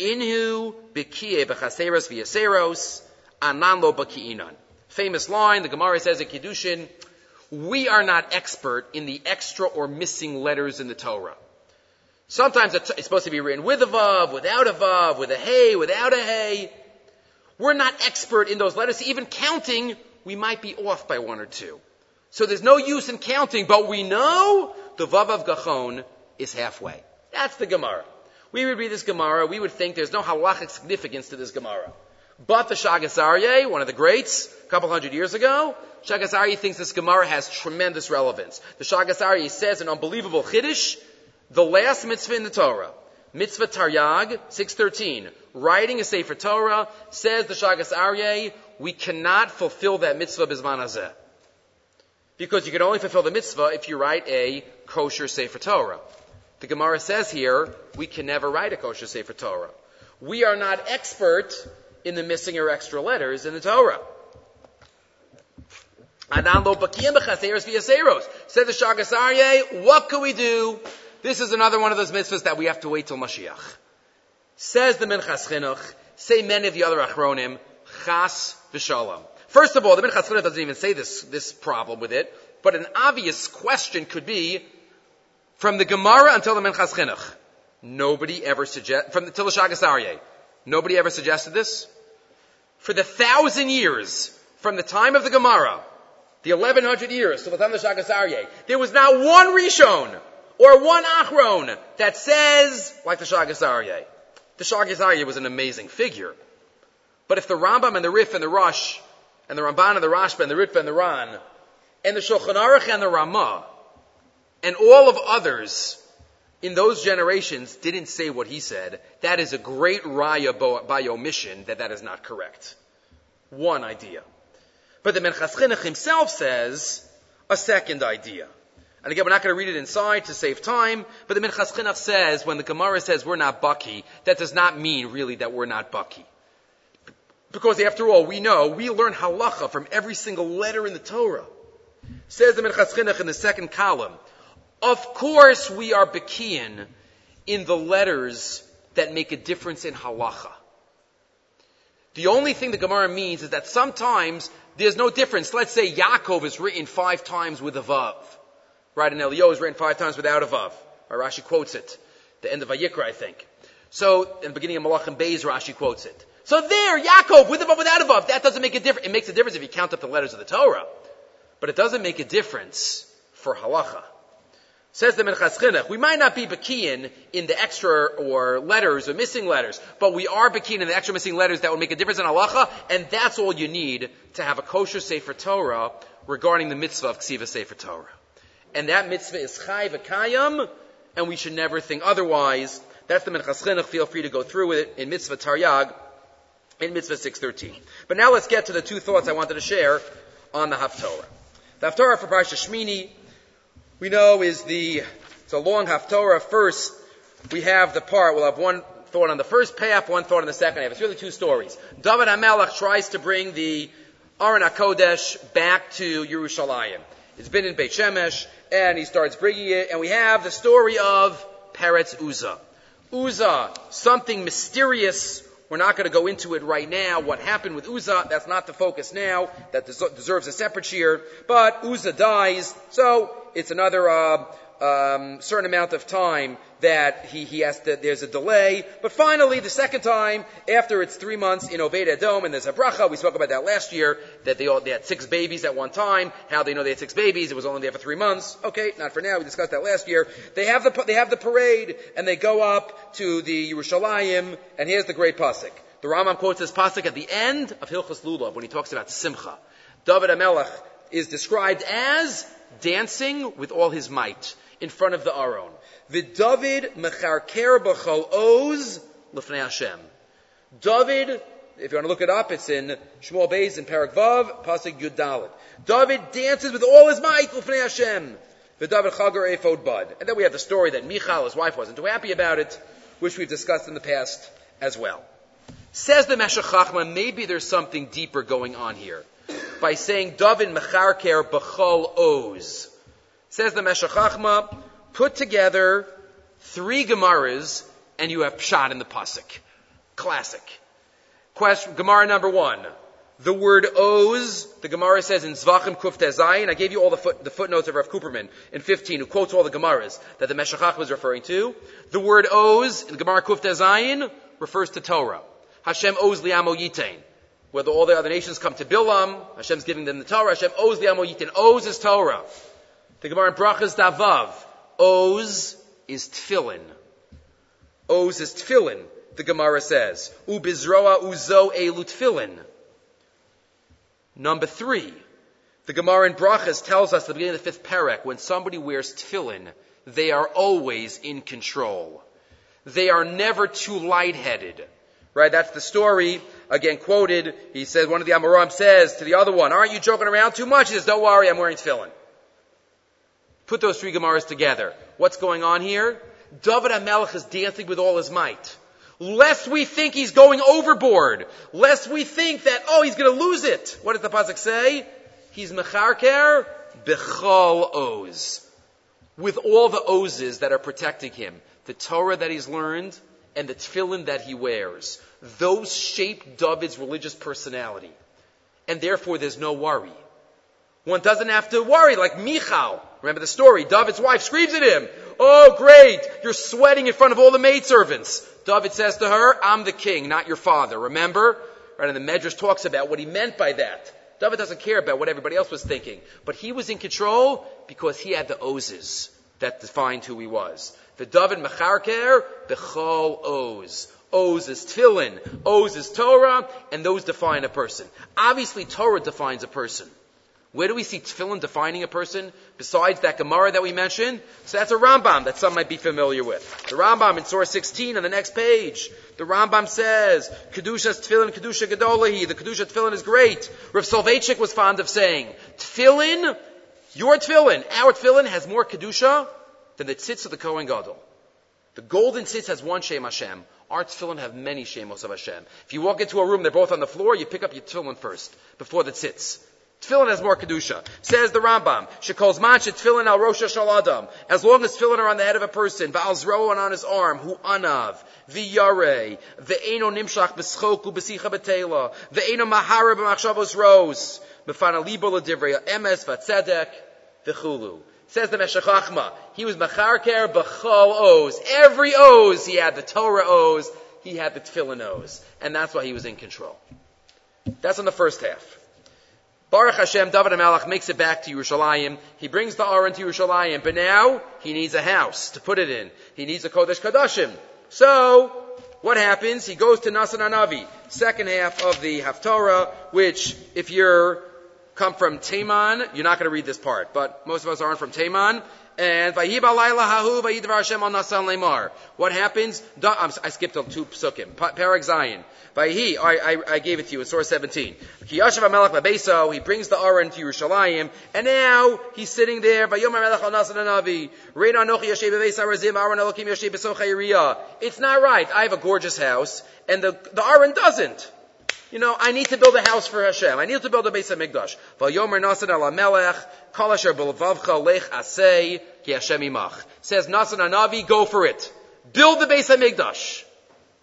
inhu bikie b'chaseros v'yaseros, anan lo b'ki'inan. Famous line, the Gemara says at Kiddushin, we are not expert in the extra or missing letters in the Torah. Sometimes it's supposed to be written with a vav, without a vav, with a hey, without a hey. We're not expert in those letters. Even counting, we might be off by one or two. So there's no use in counting, but we know the Vav of Gachon is halfway. That's the Gemara. We would read this Gemara, we would think there's no halachic significance to this Gemara. But the Shaagas Aryeh, one of the greats, a couple hundred years ago, Shaagas Aryeh thinks this Gemara has tremendous relevance. The Shaagas Aryeh says an unbelievable chiddush, the last mitzvah in the Torah, mitzvah Taryag, 613, writing a Sefer Torah, says the Shaagas Aryeh, we cannot fulfill that mitzvah bisman. Because you can only fulfill the mitzvah if you write a kosher Sefer Torah. The Gemara says here, we can never write a kosher Sefer Torah. We are not expert in the missing or extra letters in the Torah. Said the Shaagas Aryeh, what can we do? This is another one of those mitzvahs that we have to wait till Mashiach. Says the Minchas Chinuch, say many of the other Achronim, Chas v'shalom. First of all, the Minchas Chinuch doesn't even say this, this problem with it, but an obvious question could be, from the Gemara until the Minchas Chinuch, nobody ever suggest, from the Till Shaagas nobody ever suggested this? For the thousand years, from the time of the Gemara, the 1100 years to the time of the Shaagas there was not one Rishon, or one Achron, that says, like the Shaagas The Shaagas was an amazing figure. But if the Rambam and the Rif and the Rosh and the Ramban and the Rashba and the Ritva and the Ran, and the Shulchan Aruch and the Ramah, and all of others in those generations didn't say what he said, that is a great raya by omission that that is not correct. One idea. But the Minchas Chinuch himself says a second idea. And again, we're not going to read it inside to save time, but the Minchas Chinuch says, when the Gemara says we're not Bucky, that does not mean really that we're not Bucky. Because after all, we know, we learn halacha from every single letter in the Torah. Says the Minchas Chinuch in the second column. Of course we are Bekian in the letters that make a difference in halacha. The only thing the Gemara means is that sometimes there's no difference. Let's say Yaakov is written five times with a vav. Right, and Elio is written five times without a vav. Rashi quotes it. The end of Vayikra, I think. So, in the beginning of Malachim Beis, Rashi quotes it. So there, Yaakov, with a vav, without a vav, that doesn't make a difference. It makes a difference if you count up the letters of the Torah. But it doesn't make a difference for halacha. Says the Minchas Chinuch, we might not be Bakian in the extra or letters or missing letters, but we are Bakian in the extra missing letters that would make a difference in halacha, and that's all you need to have a kosher Sefer Torah regarding the mitzvah of Ksiva Sefer Torah. And that mitzvah is Chai V'Kayam, and we should never think otherwise. That's the Minchas Chinuch. Feel free to go through with it in Mitzvah Taryag, in Mitzvah 613. But now let's get to the two thoughts I wanted to share on the Haftorah. The Haftorah for Parsha Shmini we know is the, it's a long Haftorah. First, we have the part, we'll have one thought on the first half, one thought on the second half. It's really two stories. David HaMelech tries to bring the Aron HaKodesh back to Yerushalayim. It's been in Beit Shemesh, and he starts bringing it, and we have the story of Peretz Uzzah. Uzzah, something mysterious. We're not going to go into it right now. What happened with Uzzah, that's not the focus now. That deserves a separate cheer. But Uzzah dies, so it's another uh, um, certain amount of time that he, he has to, there's a delay. But finally, the second time, after it's three months in Obed Edom, and there's a bracha, we spoke about that last year, that they, all, they had six babies at one time. How they know they had six babies, it was only there for three months. Okay, not for now, we discussed that last year. They have the, they have the parade, and they go up to the Yerushalayim, and here's the great pasuk. The Rambam quotes this pasuk at the end of Hilchas Lulav, when he talks about Simcha. David HaMelech is described as dancing with all his might in front of the Aron. The David mecharker b'chol oz l'fnei Hashem. David, if you want to look it up, it's in Shmuel Beis in Parak Vav, Pasuk Yud Dalet. David dances with all his might l'fnei Hashem. The David chagar ephod bud. And then we have the story that Michal, his wife, wasn't too happy about it, which we've discussed in the past as well. Says the Meshech maybe there's something deeper going on here by saying David Mecharker B'chol Oz. Says the Meshech Chachma, put together three Gemaras and you have Pshat in the Pasuk. Classic. Question, Gemara number one. The word Oz, the Gemara says in Zvachim Kuf Zayin. I gave you all the, foot, the footnotes of Rav Cooperman in 15, who quotes all the Gemaras that the Meshachach was referring to. The word Oz in Gemara Kuf Zayin refers to Torah. Hashem Oz liamo yitain whether all the other nations come to Bilam, Hashem's giving them the Torah, Hashem owes the Amoyitin. Oz is Torah. The Gemara in Brachas Davav. Oz is Tfilin. Oz is Tfilin, the Gemara says. Ubizroa uzo elu Tfilin. Number three. The Gemara in Brachas tells us at the beginning of the fifth parak, when somebody wears tefillin, they are always in control. They are never too lightheaded. Right? That's the story again quoted, he says, one of the Amoram says to the other one, aren't you joking around too much? He says, don't worry, I'm wearing tefillin. Put those three Gemaras together. What's going on here? David HaMelech is dancing with all his might. Lest we think he's going overboard. Lest we think that, oh, he's gonna lose it. What does the Pasuk say? He's mecharker bechol oz. With all the ozes that are protecting him. The Torah that he's learned, and the tefillin that he wears. Those shape David's religious personality. And therefore there's no worry. One doesn't have to worry, like Michal. Remember the story? David's wife screams at him, Oh great, you're sweating in front of all the maidservants. David says to her, I'm the king, not your father. Remember? Right, and the Medrash talks about what he meant by that. David doesn't care about what everybody else was thinking. But he was in control because he had the ozes that defined who he was. The David Mecharker, Bechol Oz. Oz is Tefillin, Oz is Torah, and those define a person. Obviously, Torah defines a person. Where do we see Tefillin defining a person? Besides that Gemara that we mentioned? So that's a Rambam that some might be familiar with. The Rambam in Surah 16 on the next page. The Rambam says, Kedushas Tefillin, Kedusha Gedolahi. The Kedusha Tefillin is great. Rav Soloveitchik was fond of saying, Tefillin, your Tefillin, our Tefillin has more Kedusha than the tzitz of the Kohen Gadol. The golden tzitz has one Shem Hashem. Our tefillin have many Shemos of Hashem. If you walk into a room, they're both on the floor, you pick up your tefillin first, before the tzitz. Tefillin has more kedusha. Says the Rambam, She "Shekol zman tefillin al rosh adam." As long as tefillin are on the head of a person, va'al zroan on his arm, hu anav, v'yare, ve'eno nimshach b'schok u'b'sicha b'tela, ve'eno mahara b'machshavos ros, b'fana libo l'divrei emes v'tzedek, v'chulu. Says the Meshech Chachma, he was Macharker B'chol Oz. Every Oz, he had the Torah Oz, he had the Tefillin Oz. And that's why he was in control. That's on the first half. Baruch Hashem, David HaMelech makes it back to Yerushalayim. He brings the Aron to Yerushalayim, but now he needs a house to put it in. He needs a Kodesh Kadashim. So, what happens? He goes to Nasan Anavi, second half of the Haftorah, which, if you're come from Taman, you're not going to read this part, but most of us aren't from Taman. And. What happens? I skipped two psukim. Parag Zion. Vayhi, I, I, I gave it to you in source 17. Ki yashav amelech babeso, he brings the Aron to Yerushalayim, and now he's sitting there, Vayom amelech al nasan anavi, Rein anochi yashay bebeis arazim, Aron elokim yashay besocha It's not right. I have a gorgeous house, and the, the Aron doesn't. You know, I need to build a house for Hashem. I need to build a base of Mikdash. Vayomer nasan ala melech. Says Nasan Anavi, go for it. Build the base of Mikdash.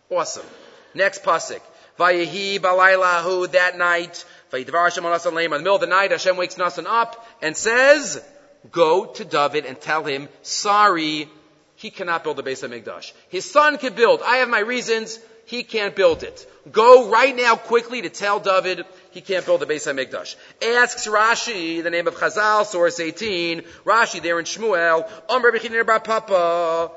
Awesome. Next pasuk. Vayehi balaylahu that night. Vayidvar Hashem nasan leim. In the middle of the night, Hashem wakes Nasan up and says, go to David and tell him, sorry, he cannot build the base of Mikdash. His son could build. I have my reasons he can't build it. Go right now quickly to tell David he can't build the base of Mikdash. Asks Rashi, the name of Chazal, source 18, Rashi there in Shmuel, Papa.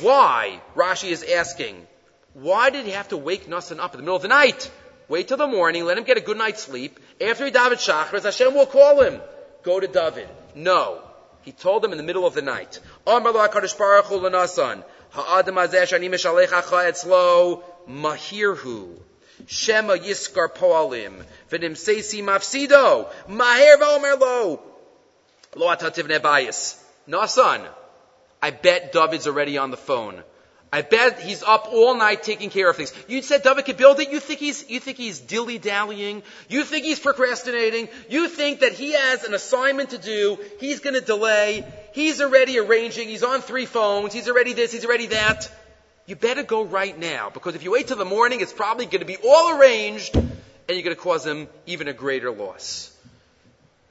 Why? Rashi is asking, why did he have to wake Nasan up in the middle of the night? Wait till the morning, let him get a good night's sleep. After he David Shachris, Hashem will call him. Go to David. No. He told them in the middle of the night. Ha'adam azeh shani mishalechacha etzlo mahirhu. Shema yiskar poalim. V'nim seisi mafsido. Maher v'omer lo. Lo atativ nebayis. No son. I bet David's already on the phone. I bet he's up all night taking care of things. You said David could build it. You think he's, you think he's dilly dallying. You think he's procrastinating. You think that he has an assignment to do. He's going to delay. He's already arranging. He's on three phones. He's already this. He's already that. You better go right now because if you wait till the morning, it's probably going to be all arranged and you're going to cause him even a greater loss.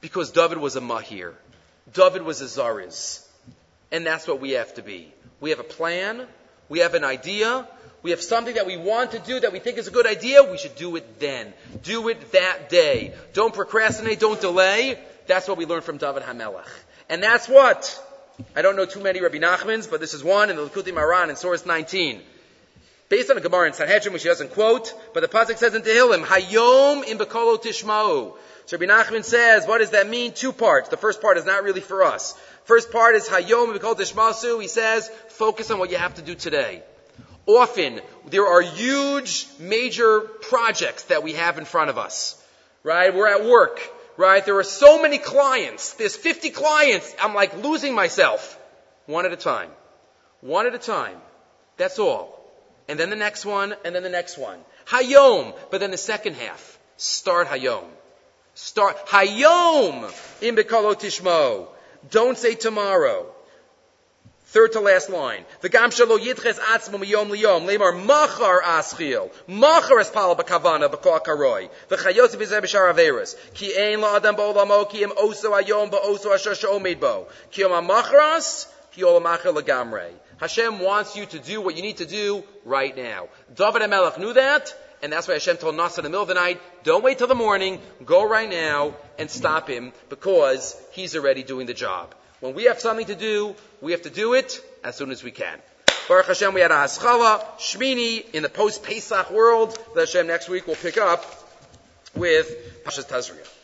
Because David was a mahir. David was a zariz. And that's what we have to be. We have a plan. We have an idea. We have something that we want to do that we think is a good idea. We should do it then. Do it that day. Don't procrastinate. Don't delay. That's what we learned from David Hamelach. And that's what, I don't know too many Rabbi Nachmans, but this is one in the Likutei Moharan in source 19. Based on a Gemara in Sanhedrin, which he doesn't quote, but the Pasuk says in Tehillim, Hayom im bekolo tishma'u. So Rabbi Nachman says, what does that mean? Two parts. The first part is not really for us. First part is Hayom we Mikol Tishmasu. He says, focus on what you have to do today. Often, there are huge, major projects that we have in front of us. Right? We're at work. Right? There are so many clients. There's 50 clients. I'm like losing myself. One at a time. One at a time. That's all. And then the next one, and then the next one. Hayom. But then the second half. Start Hayom. Start Hayom in Bekalo Tishmo. Don't say tomorrow. Third to last line. V'gam shalo yitches atzmo miyom liyom lemar machar aschil. Machar es pal b'kavana b'kol karoi. V'chayos b'zeh b'shar averis. Ki ein la'adam ba'olamo ki im oso ayom ba'oso asher she'omed bo. Ki yom ha'machras ki yom ha'machar. Hashem wants you to do what you need to do right now. David HaMelech knew that, and that's why Hashem told Nasa in the middle of the night, don't wait till the morning, go right now and stop him because he's already doing the job. When we have something to do, we have to do it as soon as we can. Baruch Hashem, we had a Haskalah, Shmini, in the post-Pesach world. That Hashem, next week we'll pick up with Pashas Tazria.